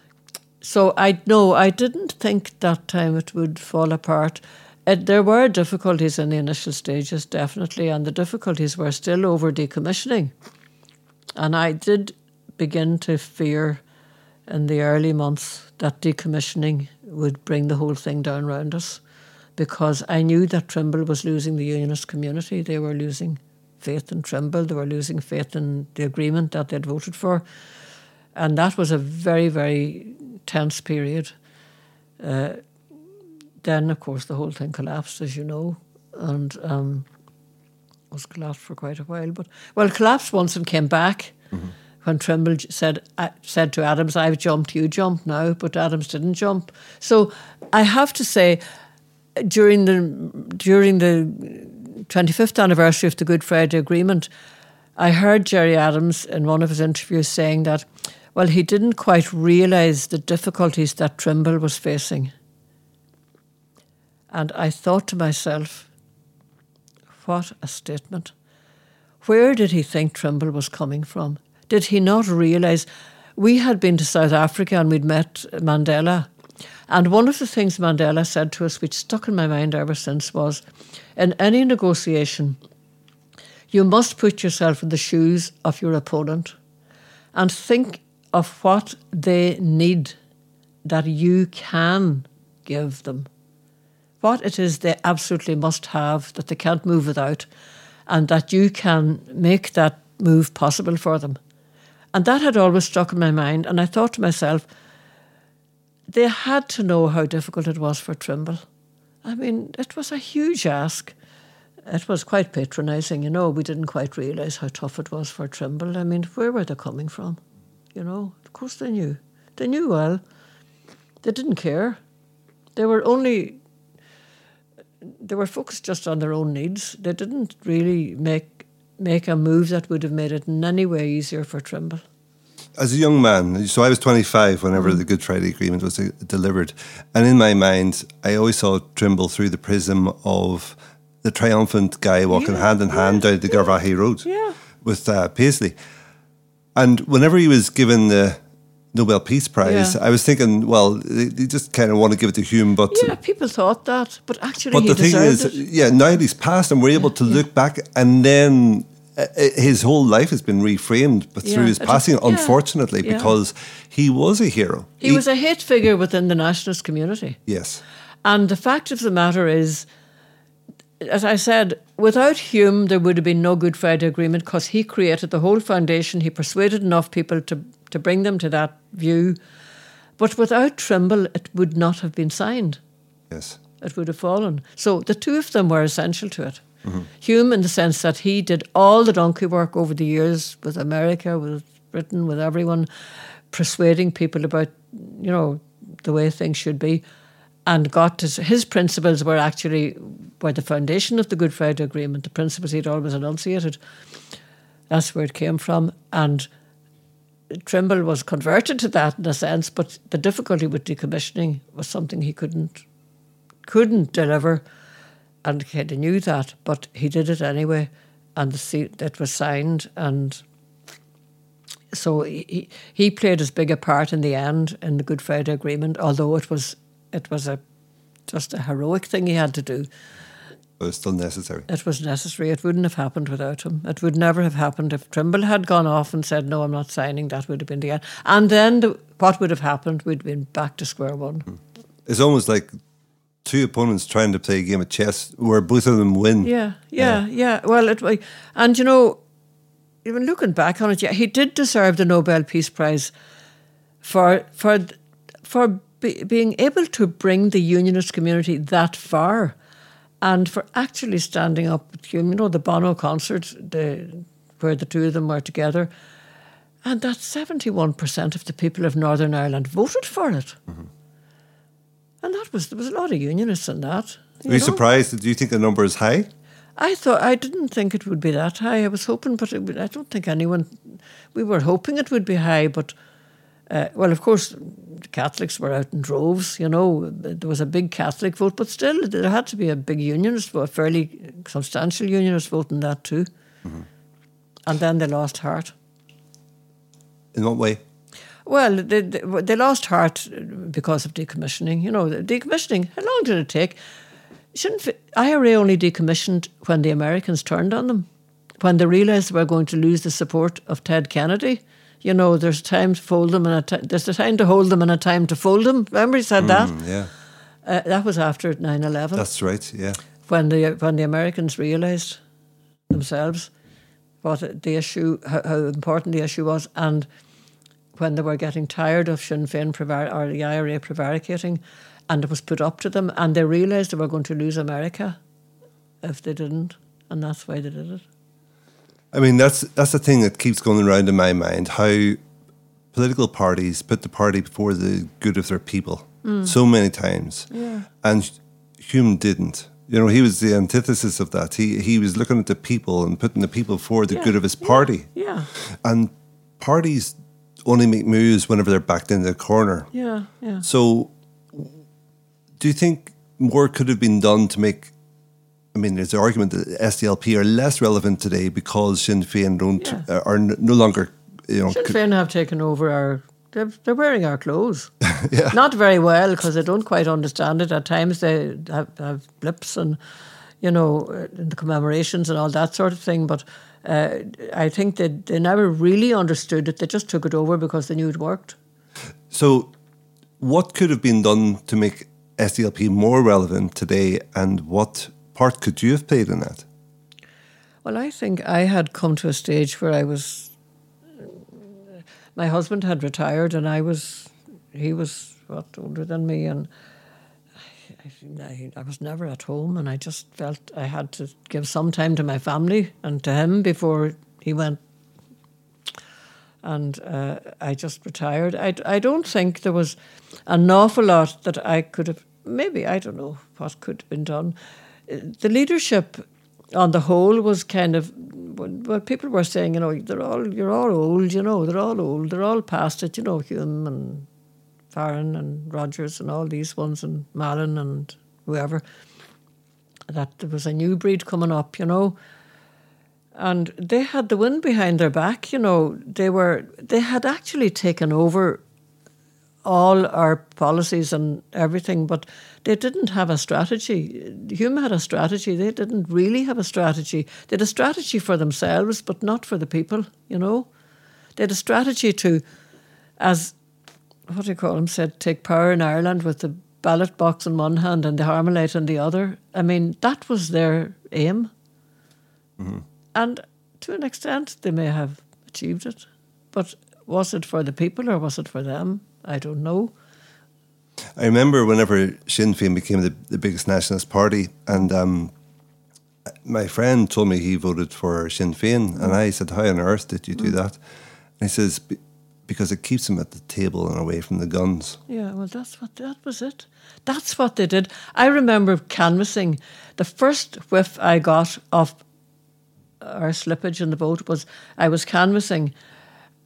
So I no, I didn't think that time it would fall apart. It, there were difficulties in the initial stages, definitely, and the difficulties were still over decommissioning. And I did begin to fear in the early months that decommissioning would bring the whole thing down around us because I knew that Trimble was losing the unionist community. They were losing faith in Trimble, they were losing faith in the agreement that they'd voted for. And that was a very, very tense period. Uh, then, of course, the whole thing collapsed, as you know. And um, was collapsed for quite a while. But well, collapsed once and came back mm-hmm. when Trimble said uh, said to Adams, "I've jumped, you jump now." But Adams didn't jump. So I have to say, during the during the 25th anniversary of the Good Friday Agreement, I heard Gerry Adams in one of his interviews saying that, well, he didn't quite realise the difficulties that Trimble was facing. And I thought to myself, what a statement. Where did he think Trimble was coming from? Did he not realise we had been to South Africa and we'd met Mandela? And one of the things Mandela said to us, which stuck in my mind ever since, was in any negotiation, you must put yourself in the shoes of your opponent and think of what they need that you can give them what it is they absolutely must have that they can't move without, and that you can make that move possible for them. And that had always stuck in my mind. And I thought to myself, they had to know how difficult it was for Trimble. I mean, it was a huge ask. It was quite patronising, you know. We didn't quite realise how tough it was for Trimble. I mean, where were they coming from? You know, of course they knew. They knew well. They didn't care. They were only they were focused just on their own needs. They didn't really make make a move that would have made it in any way easier for Trimble. As a young man, so I was 25 whenever Mm. the Good Friday Agreement was uh, delivered. And in my mind, I always saw Trimble through the prism of the triumphant guy walking Yeah, hand in hand down the Garvaghey Road Yeah. with uh, Paisley. And whenever he was given the Nobel Peace Prize, Yeah. I was thinking, well, they, they just kind of want to give it to Hume, but Yeah, people thought that, but actually but he the thing is, it. yeah, now that he's passed, and we're able to look back, and then uh, his whole life has been reframed but through Yeah, his it was- passing, yeah, unfortunately, yeah. because he was a hero. He was a hate figure within the nationalist community. yes, And the fact of the matter is, as I said, without Hume, there would have been no Good Friday Agreement because he created the whole foundation. He persuaded enough people to, to bring them to that view. But without Trimble, it would not have been signed. yes, It would have fallen. So the two of them were essential to it. Mm-hmm. Hume, in the sense that he did all the donkey work over the years with America, with Britain, with everyone, persuading people about, you know, the way things should be, and got to, his principles were actually were the foundation of the Good Friday Agreement. The principles he'd always enunciated. That's where it came from, and Trimble was converted to that in a sense. But the difficulty with decommissioning was something he couldn't couldn't deliver, and he knew that, but he did it anyway, and the seat that was signed, and so he he played as big a part in the end in the Good Friday Agreement, although it was it was a just a heroic thing he had to do. But was still necessary. It was necessary. It wouldn't have happened without him. It would never have happened if Trimble had gone off and said, "No, I'm not signing." That would have been the end. And then the, what would have happened? We'd been back to square one. Hmm. It's almost like two opponents trying to play a game of chess where both of them win. Yeah, yeah, yeah. Well, it and you know, even looking back on it, yeah, he did deserve the Nobel Peace Prize for for for be, being able to bring the unionist community that far, and for actually standing up with Hume. You know, the Bono concert, the where the two of them were together, and that seventy one percent of the people of Northern Ireland voted for it. Mm-hmm. And that was there was a lot of unionists in that. Are you know? surprised? Do you think the number is high? I thought I didn't think it would be that high. I was hoping, but it, I don't think anyone. We were hoping it would be high, but uh, well, of course, Catholics were out in droves. You know, there was a big Catholic vote, but still, there had to be a big unionist vote, a fairly substantial unionist vote in that too. And then they lost heart. In what way? Well, they, they, they lost heart because of decommissioning. You know, decommissioning, how long did it take? Shouldn't IRA only decommissioned when the Americans turned on them, when they realised they were going to lose the support of Ted Kennedy. You know, there's a time to fold them and a ti- there's a time to hold them and a time to fold them. Remember he said that? Mm, yeah, Uh, that was after 9-11 that's right. Yeah. when the when the Americans realised themselves what the issue, how, how important the issue was, and when they were getting tired of Sinn Féin prevar- or the IRA prevaricating, and it was put up to them, and they realised they were going to lose America if they didn't, and that's why they did it. I mean, that's that's the thing that keeps going around in my mind. How political parties put the party before the good of their people mm. so many times, Yeah. and Hume didn't. You know, he was the antithesis of that. He he was looking at the people and putting the people for the Yeah, good of his yeah, party. Yeah, And parties only make moves whenever they're backed into the corner. yeah, yeah. So, do you think more could have been done to make? I mean, there's an argument that SDLP are less relevant today because Sinn Féin don't Yeah. uh, are no longer, you know. Sinn c- Féin have taken over our. They're, they're wearing our clothes. [laughs] Not very well because they don't quite understand it. At times they have, have blips and, you know, in the commemorations and all that sort of thing. But uh, I think they, they never really understood it. They just took it over because they knew it worked. So, what could have been done to make SDLP more relevant today, and what part could you have played in that? Well, I think I had come to a stage where I was. My husband had retired, and I was. He was what older than me, and I, I, I was never at home, and I just felt I had to give some time to my family and to him before he went. and uh, I just retired. I, I don't think there was an awful lot that I could have, maybe, I don't know what could have been done. The leadership on the whole was kind of, well, people were saying, you know, they're all, you're all old, you know, they're all old, they're all past it, you know, Hume and Farren and Rodgers and all these ones and Mallon and whoever. That there was a new breed coming up, you know and they had the wind behind their back. You know, they were they had actually taken over all our policies and everything, but they didn't have a strategy. Hume had a strategy. They didn't really have a strategy. They had a strategy for themselves, but not for the people. You know, they had a strategy to, as what do you call him said, take power in Ireland with the ballot box in one hand and the Armalite in the other. I mean, that was their aim. Mm-hmm. And to an extent, they may have achieved it. But was it for the people or was it for them? I don't know. I remember whenever Sinn Féin became the, the biggest nationalist party, and um, my friend told me he voted for Sinn Féin, and I said, "How on earth did you do that?" And he says, "Because it keeps them at the table and away from the guns." Yeah, well, that's what that was it. That's what they did. I remember canvassing. The first whiff I got of our slippage in the boat was I was canvassing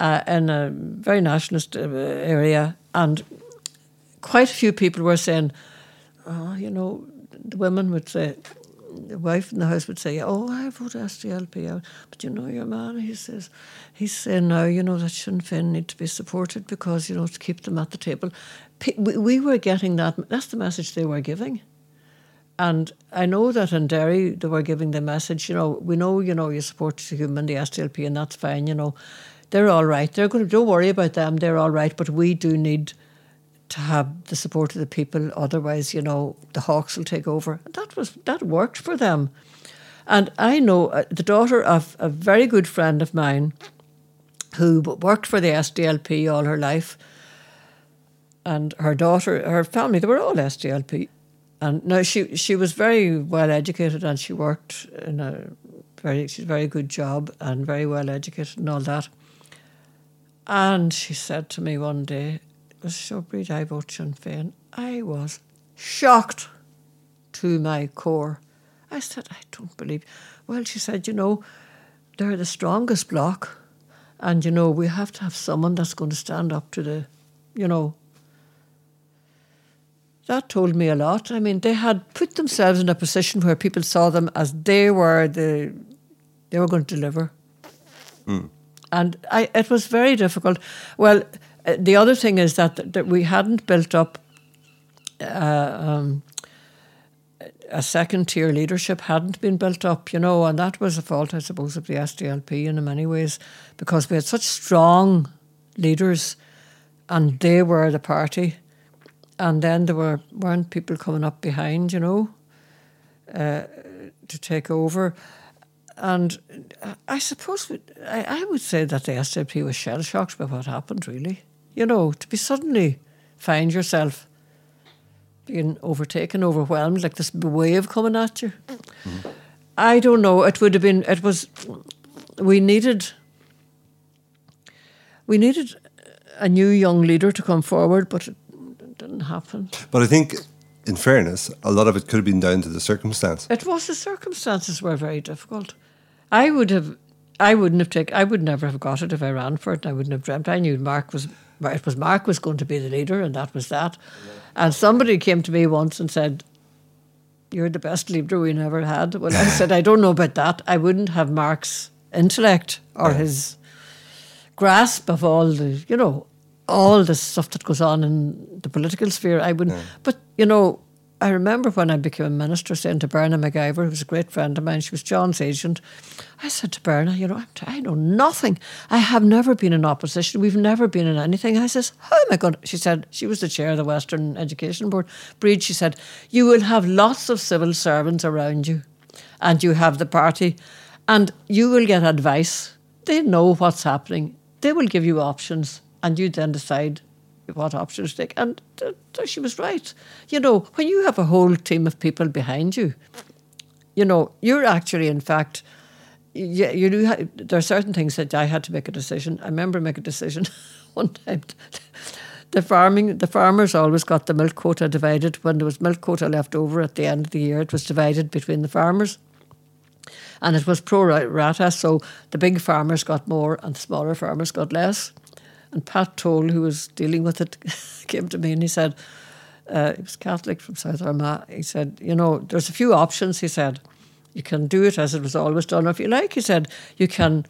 uh, in a very nationalist uh, area, and quite a few people were saying, oh, you know, the women would say, the wife in the house would say, "Oh, I vote SDLP out," but you know, your man, he says, he's saying now, you know, that Sinn Féin need to be supported because you know to keep them at the table. We we were getting that. That's the message they were giving. And I know that in Derry they were giving the message, you know, we know, you know, you support the human, the SDLP, and that's fine, you know. They're all right. They're going to, don't worry about them, they're all right, but we do need to have the support of the people. Otherwise, you know, the Hawks will take over. And that was, that worked for them. And I know uh, the daughter of a very good friend of mine who worked for the SDLP all her life, and her daughter, her family, they were all SDLP. And no, she she was very well educated, and she worked in a very she's a very good job and very well educated and all that. And she said to me one day, "It was I vote Sinn Féin." I was shocked to my core. I said, "I don't believe." Well, she said, "You know, they're the strongest block. and you know we have to have someone that's going to stand up to the, you know." That told me a lot. I mean, they had put themselves in a position where people saw them as they were the, they were going to deliver, hmm. And I, it was very difficult. Well, uh, the other thing is that that we hadn't built up. Uh, um, a second tier leadership hadn't been built up, you know, and that was a fault, I suppose, of the SDLP in many ways, because we had such strong leaders, and they were the party, and then there were weren't people coming up behind, you know, uh, to take over, and uh, I suppose I, I would say that the SDLP was shell shocked by what happened. Really, you know, to be suddenly find yourself being overtaken, overwhelmed, like this wave coming at you. Mm-hmm. I don't know. It would have been. It was. We needed. We needed a new young leader to come forward, but it didn't happen. But I think, in fairness, a lot of it could have been down to the circumstance. It was the circumstances were very difficult. I would have. I wouldn't have taken. I would never have got it if I ran for it. I wouldn't have dreamt. I knew Mark was. It was Mark was going to be the leader, and that was that. And somebody came to me once and said, "You're the best leader we never had." Well, I said, "I don't know about that. I wouldn't have Mark's intellect or his grasp of all the, you know, all the stuff that goes on in the political sphere. I wouldn't. But you know, I remember when I became a minister, saying to Berna McIvor, who was a great friend of mine, she was John's agent. I said to Berna, you know, I know nothing. I have never been in opposition. We've never been in anything. I says, how am I going? to-" She said she was the chair of the Western Education Board. Bríd, she said, you will have lots of civil servants around you, and you have the party, and you will get advice. They know what's happening. They will give you options, and you then decide what options to take. And she was right. You know, when you have a whole team of people behind you, you know, you're actually, in fact, yeah, you do. Ha- there are certain things that I had to make a decision. I remember making a decision [laughs] one time. The farming, the farmers always got the milk quota divided. When there was milk quota left over at the end of the year, it was divided between the farmers, and it was pro rata. So the big farmers got more, and the smaller farmers got less. And Pat Toll, who was dealing with it, [laughs] came to me and he said, uh, he was Catholic from South Armagh. He said, you know, there's a few options. He said you can do it as it was always done. If you like, he said, you can,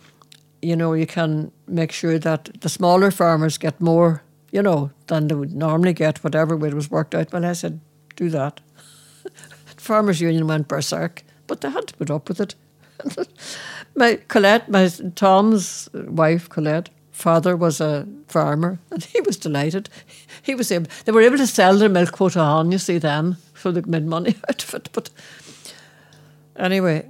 you know, you can make sure that the smaller farmers get more, you know, than they would normally get, whatever way it was worked out. Well, I said, do that. [laughs] Farmers Union went berserk, but they had to put up with it. [laughs] my Colette, my Tom's wife, Colette, father was a farmer, [laughs] and he was delighted. He was able; they were able to sell their milk quota on. You see, then so they made money [laughs] out of it. But Anyway,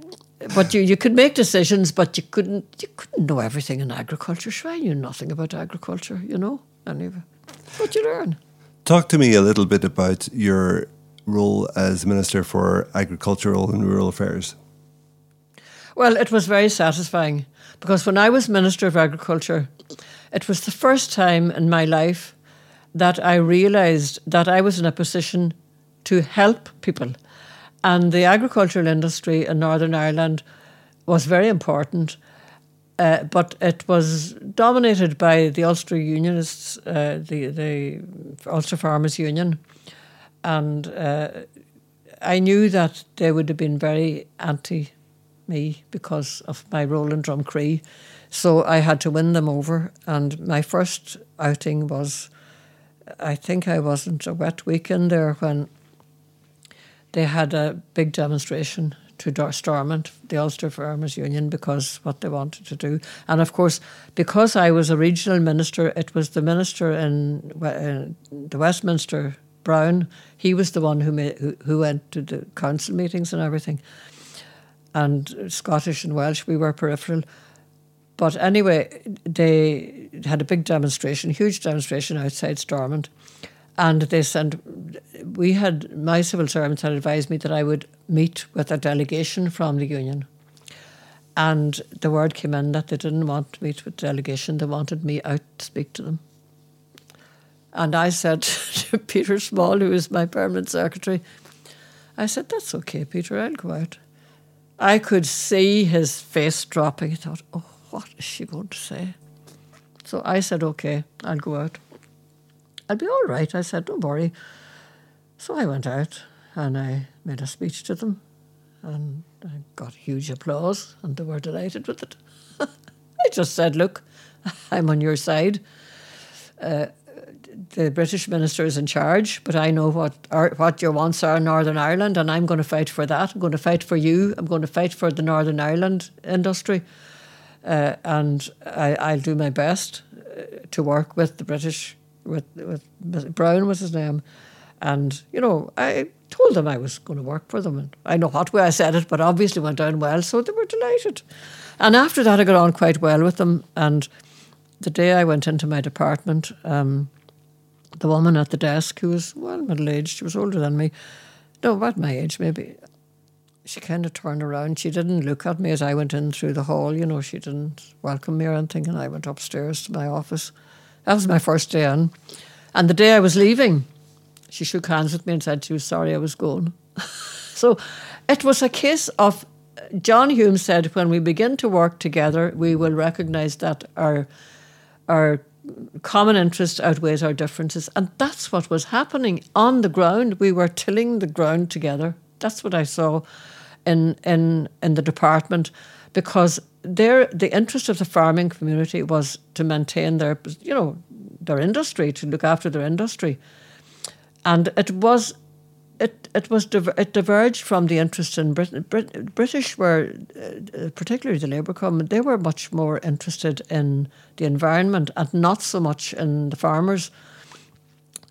but you, you could make decisions, but you couldn't you couldn't know everything in agriculture. Sure, I knew nothing about agriculture, you know. Anyway, but you learn. Talk to me a little bit about your role as Minister for Agricultural and Rural Affairs. Well, it was very satisfying because when I was Minister of Agriculture, it was the first time in my life that I realised that I was in a position to help people and the agricultural industry in Northern Ireland was very important, uh, but it was dominated by the Ulster Unionists, uh, the, the Ulster Farmers Union. And uh, I knew that they would have been very anti me because of my role in Drumcree. So I had to win them over. And my first outing was, I think I wasn't a wet weekend there when they had a big demonstration to Stormont, the Ulster Farmers Union, because what they wanted to do. And of course, because I was a regional minister, it was the minister in, uh, the Westminster, Brown, he was the one who, made, who, who went to the council meetings and everything. And Scottish and Welsh, we were peripheral. But anyway, they had a big demonstration, huge demonstration outside Stormont. And they sent we had my civil servants had advised me that I would meet with a delegation from the union. And the word came in that they didn't want to meet with the delegation they wanted me out to speak to them. And I said [laughs] to Peter Small who was my permanent secretary I said that's okay Peter I'll go out I could see his face dropping I thought oh what is she going to say so I said okay I'll go out I'll be all right. I said, Don't worry. So I went out and I made a speech to them and I got huge applause and they were delighted with it. [laughs] I just said, Look, I'm on your side. Uh, the British minister is in charge, but I know what our, what your wants are in Northern Ireland, and I'm going to fight for that. I'm going to fight for you. I'm going to fight for the Northern Ireland industry, uh, and I, will do my best uh, to work with the British with, with Brown was his name. And, you know, I told them I was going to work for them. And I know what way I said it, but obviously went down well, so they were delighted. And after that, I got on quite well with them. And the day I went into my department, um, the woman at the desk, who was well middle aged, she was older than me, no, about my age maybe, she kind of turned around. She didn't look at me as I went in through the hall, you know, she didn't welcome me or anything. And I went upstairs to my office. That was my first day in. And the day I was leaving, she shook hands with me and said she was sorry I was going. [laughs] so it was a case of John Hume said, when we begin to work together, we will recognise that our our common interest outweighs our differences. And that's what was happening on the ground. We were tilling the ground together. That's what I saw in in in the department because their the interest of the farming community was to maintain their you know their industry to look after their industry, and it was. It it was it diverged from the interest in Britain. Brit- British were, uh, particularly the Labour government, they were much more interested in the environment and not so much in the farmers.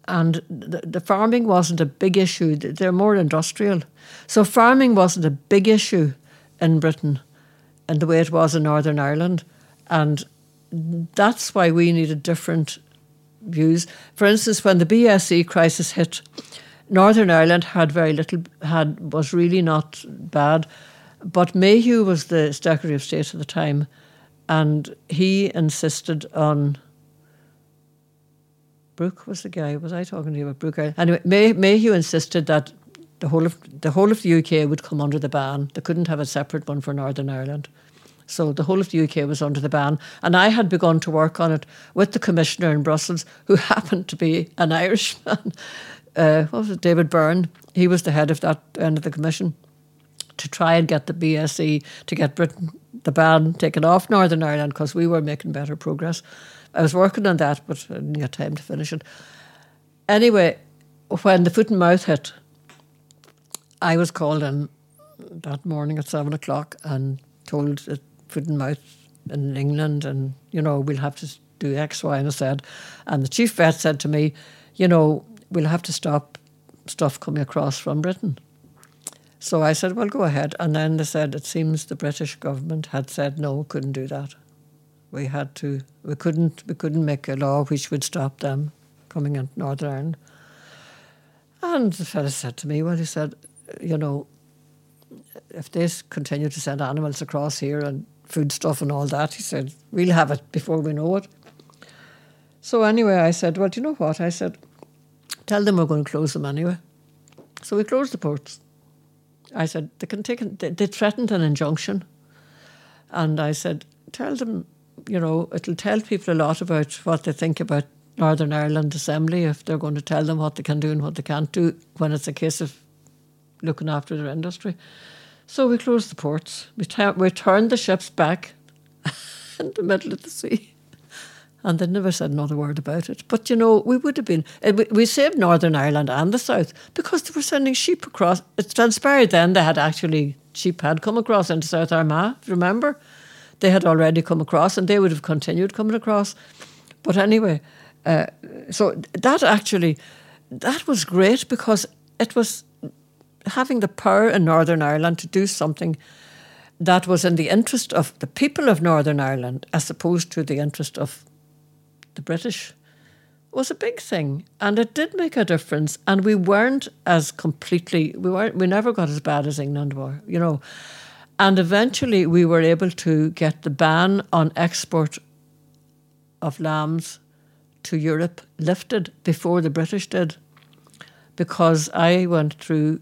And the, the farming wasn't a big issue. They're more industrial, so farming wasn't a big issue in Britain and the way it was in Northern Ireland. And that's why we needed different views. For instance, when the BSE crisis hit, Northern Ireland had very little, had was really not bad. But Mayhew was the Secretary of State at the time, and he insisted on. Brooke was the guy. Was I talking to you about Brooke? Anyway, May, Mayhew insisted that the whole of the whole of the UK would come under the ban. They couldn't have a separate one for Northern Ireland. So the whole of the UK was under the ban. And I had begun to work on it with the commissioner in Brussels, who [laughs] happened to be an Irishman. Uh, what was it, David Byrne? He was the head of that end of the commission to try and get the BSE to get Britain the ban taken off Northern Ireland because we were making better progress. I was working on that, but I didn't get time to finish it. Anyway, when the foot and mouth hit, I was called in that morning at seven o'clock and told that foot and mouth in England, and you know we'll have to do X, Y, and Z. And the chief vet said to me, you know, we'll have to stop stuff coming across from Britain. So I said, well, go ahead. And then they said it seems the British government had said no, couldn't do that. We had to, we couldn't, we couldn't make a law which would stop them coming into Northern Ireland. And the fellow said to me, well, he said, you know, if they continue to send animals across here and food stuff and all that, he said, we'll have it before we know it. So anyway, I said, well, do you know what? I said, tell them we're going to close them anyway. So we closed the ports. I said, they can take, they, they threatened an injunction. And I said, tell them, you know, it'll tell people a lot about what they think about Northern Ireland Assembly if they're going to tell them what they can do and what they can't do when it's a case of looking after their industry. So we closed the ports. We, t- we turned the ships back [laughs] in the middle of the sea. And they never said another word about it. But you know, we would have been, eh, we saved Northern Ireland and the South because they were sending sheep across. It transpired then they had actually, sheep had come across into South Armagh, remember? They had already come across and they would have continued coming across. But anyway, uh, so that actually, that was great because it was having the power in Northern Ireland to do something that was in the interest of the people of Northern Ireland as opposed to the interest of the British was a big thing and it did make a difference and we weren't as completely we weren't we never got as bad as England were you know. And eventually we were able to get the ban on export of lambs to Europe lifted before the British did because I went through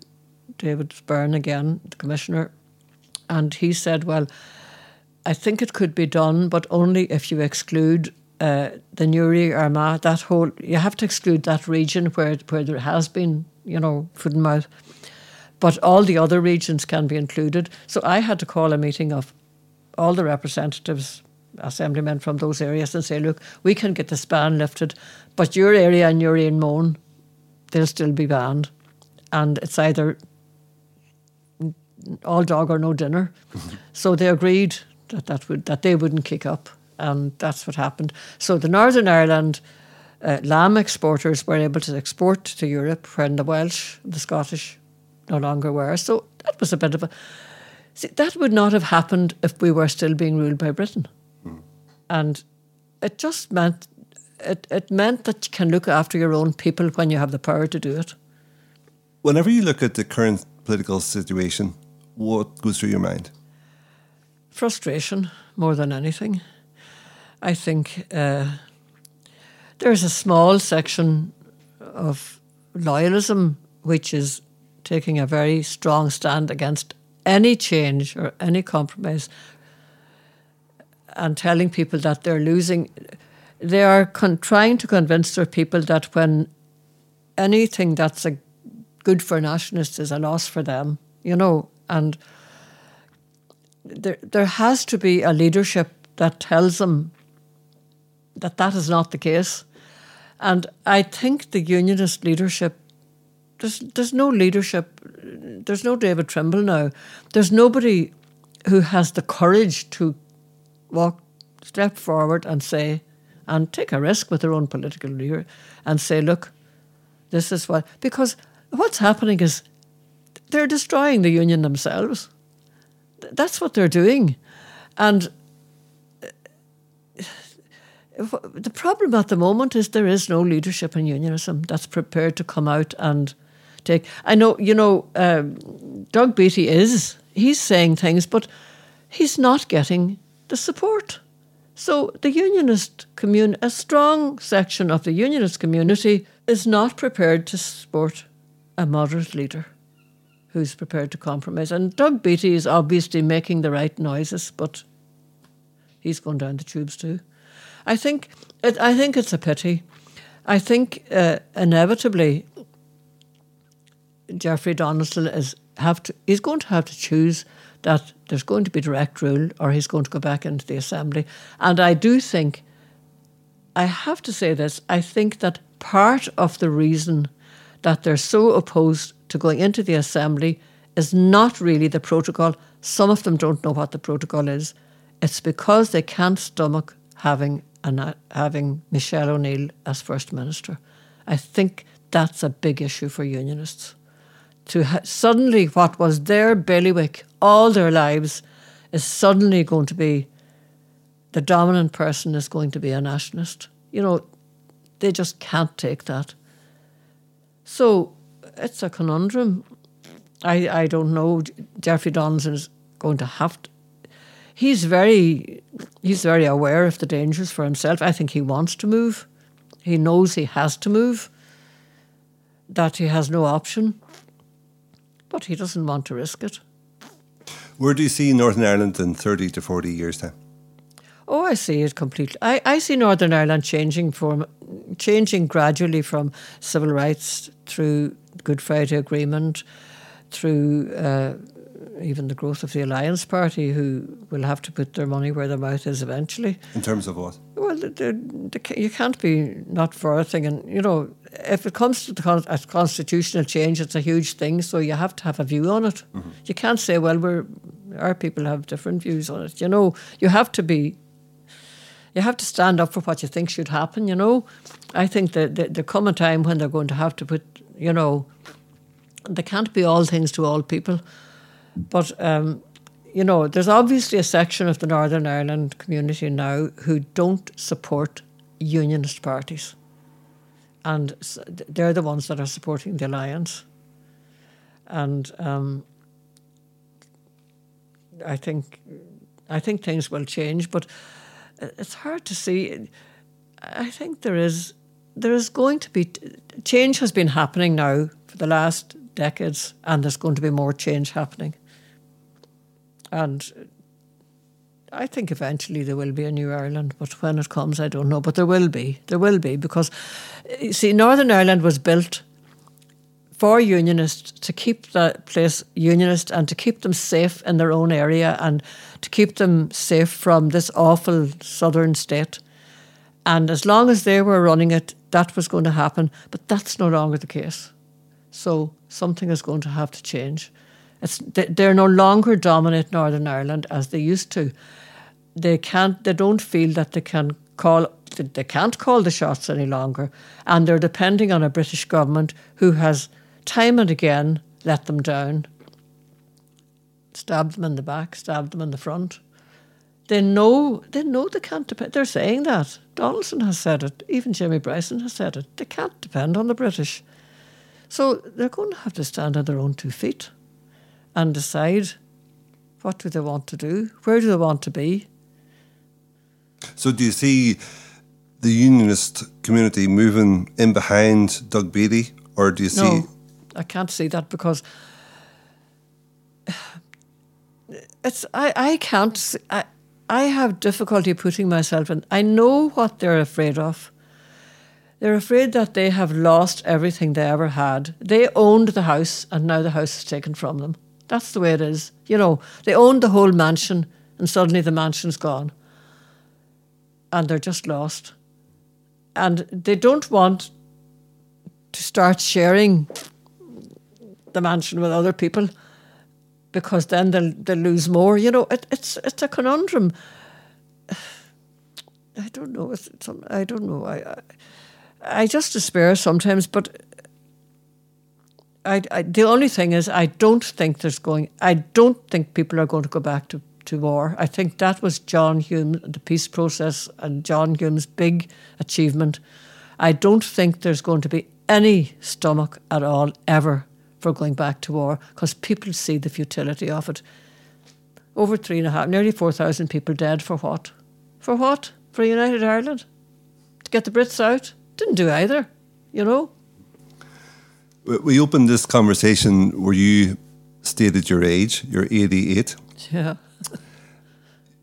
David Byrne again the commissioner and he said well I think it could be done but only if you exclude uh, the Newry Armagh, that whole you have to exclude that region where where there has been you know foot and mouth, but all the other regions can be included. So I had to call a meeting of all the representatives, assemblymen from those areas, and say, look, we can get the ban lifted, but your area and Newry and Mourne, they'll still be banned, and it's either all dog or no dinner. [laughs] so they agreed that that would that they wouldn't kick up and that's what happened. So the Northern Ireland uh, lamb exporters were able to export to Europe when the Welsh, the Scottish, no longer were. So that was a bit of a. See, that would not have happened if we were still being ruled by Britain, mm. and it just meant it, it meant that you can look after your own people when you have the power to do it. Whenever you look at the current political situation, what goes through your mind? Frustration more than anything. I think uh, there's a small section of loyalism which is taking a very strong stand against any change or any compromise and telling people that they're losing. They are con- trying to convince their people that when anything that's a good for nationalists is a loss for them, you know, and there there has to be a leadership that tells them that that is not the case. And I think the unionist leadership, there's, there's no leadership, there's no David Trimble now. There's nobody who has the courage to walk, step forward and say, and take a risk with their own political leader and say, look, this is what, because what's happening is they're destroying the union themselves. That's what they're doing. And the problem at the moment is there is no leadership in unionism that's prepared to come out and take. I know, you know, um, Doug Beattie is. he's saying things, but he's not getting the support. So the unionist commun, a strong section of the unionist community, is not prepared to support a moderate leader who's prepared to compromise. And Doug Beattie is obviously making the right noises, but he's going down the tubes too. I think it, I think it's a pity. I think uh, inevitably Jeffrey Donaldson is have to he's going to have to choose that there's going to be direct rule or he's going to go back into the assembly. And I do think I have to say this, I think that part of the reason that they're so opposed to going into the assembly is not really the protocol. Some of them don't know what the protocol is. It's because they can't stomach having an, having Michelle O'Neill as first minister. I think that's a big issue for unionists. To ha- suddenly, what was their bailiwick all their lives is suddenly going to be the dominant person is going to be a nationalist. You know, they just can't take that. So it's a conundrum. I, I don't know. Jeffrey Donaldson is going to have to. He's very he's very aware of the dangers for himself. I think he wants to move. He knows he has to move. That he has no option. But he doesn't want to risk it. Where do you see Northern Ireland in thirty to forty years time? Oh, I see it completely. I, I see Northern Ireland changing from changing gradually from civil rights through Good Friday Agreement, through uh, even the growth of the Alliance Party, who will have to put their money where their mouth is eventually. In terms of what? Well, the, the, the, you can't be not for a thing, and you know, if it comes to the con- a constitutional change, it's a huge thing. So you have to have a view on it. Mm-hmm. You can't say, "Well, we're our people have different views on it." You know, you have to be you have to stand up for what you think should happen, you know. I think that there come a time when they're going to have to put, you know, they can't be all things to all people. But, um, you know, there's obviously a section of the Northern Ireland community now who don't support unionist parties. And they're the ones that are supporting the alliance. And um, I think I think things will change, but it's hard to see. I think there is there is going to be change has been happening now for the last decades, and there's going to be more change happening. And I think eventually there will be a new Ireland, but when it comes, I don't know. But there will be, there will be, because you see, Northern Ireland was built for unionists to keep the place unionist and to keep them safe in their own area and to keep them safe from this awful southern state. And as long as they were running it, that was going to happen. But that's no longer the case. So something is going to have to change. It's, they're no longer dominate Northern Ireland as they used to. They can't. They don't feel that they can call. They can't call the shots any longer, and they're depending on a British government who has time and again let them down, stabbed them in the back, stabbed them in the front. They know they know they can't depend. They're saying that. Donaldson has said it. Even Jamie Bryson has said it. They can't depend on the British. So they're going to have to stand on their own two feet and decide what do they want to do, where do they want to be. So do you see the unionist community moving in behind Doug Beattie, or do you see? No, I can't see that because it's I, I can't I I have difficulty putting myself in I know what they're afraid of. They're afraid that they have lost everything they ever had. They owned the house and now the house is taken from them. That's the way it is. You know, they owned the whole mansion and suddenly the mansion's gone. And they're just lost. And they don't want to start sharing the mansion with other people because then they'll they'll lose more. You know, it, it's it's a conundrum. [sighs] I don't know. It's, it's, I don't know. I, I, I just despair sometimes. But I, I, the only thing is, I don't think there's going. I don't think people are going to go back to, to war. I think that was John Hume, the peace process, and John Hume's big achievement. I don't think there's going to be any stomach at all ever for going back to war because people see the futility of it. over three and a half, nearly 4,000 people dead for what? For what? For United Ireland? To get the Brits out? Didn't do either, you know? We opened this conversation where you stated your age. You're 88. Yeah. [laughs]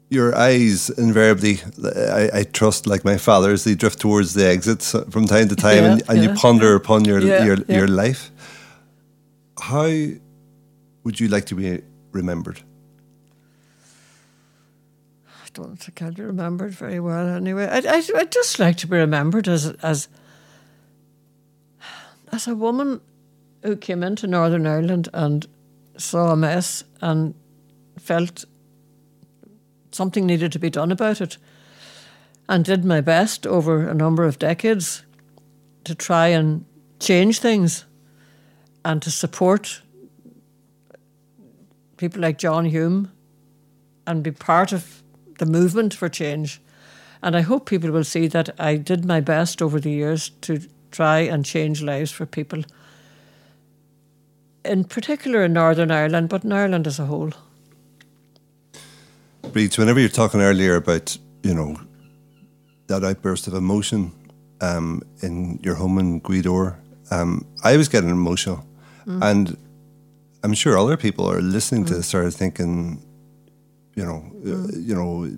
Your eyes invariably, I, I, trust, like my father's, they drift towards the exits from time to time, yeah, and, and yeah. you ponder upon your yeah, your, your life. How would you like to be remembered? I don't think I'd be remembered very well anyway. I, I, I'd just like to be remembered as as as a woman who came into Northern Ireland and saw a mess and felt something needed to be done about it and did my best over a number of decades to try and change things and to support people like John Hume and be part of the movement for change. And I hope people will see that I did my best over the years to try and change lives for people, in particular in Northern Ireland, but in Ireland as a whole. Bríd, whenever you're talking earlier about, you know, that outburst of emotion um, in your home in Gweedore, um, I was getting emotional. Mm. And I'm sure other people are listening mm. to this are thinking, you know, mm. uh, you know,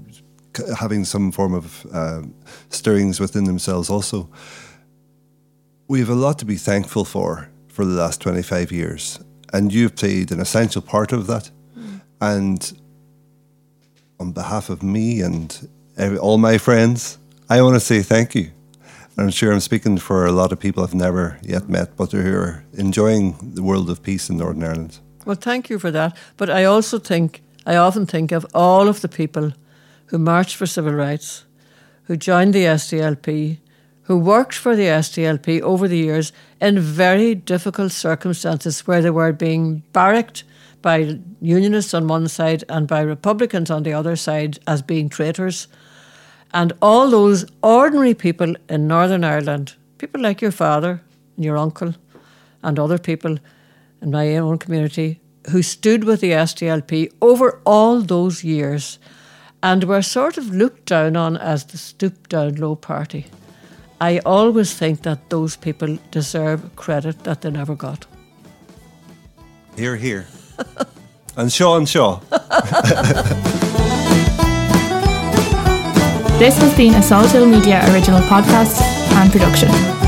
having some form of uh, stirrings within themselves also. We have a lot to be thankful for for the last 25 years. And you've played an essential part of that. Mm. And on behalf of me and every, all my friends, I want to say thank you. I'm sure I'm speaking for a lot of people I've never yet met, but who are enjoying the world of peace in Northern Ireland. Well, thank you for that. But I also think, I often think of all of the people who marched for civil rights, who joined the SDLP, who worked for the SDLP over the years in very difficult circumstances where they were being barracked by Unionists on one side and by Republicans on the other side as being traitors. And all those ordinary people in Northern Ireland, people like your father and your uncle and other people in my own community who stood with the SDLP over all those years and were sort of looked down on as the stoop down low party. I always think that those people deserve credit that they never got. Hear, hear. [laughs] and Shaw and Shaw. [laughs] this has been a Salthill Media original podcast and production.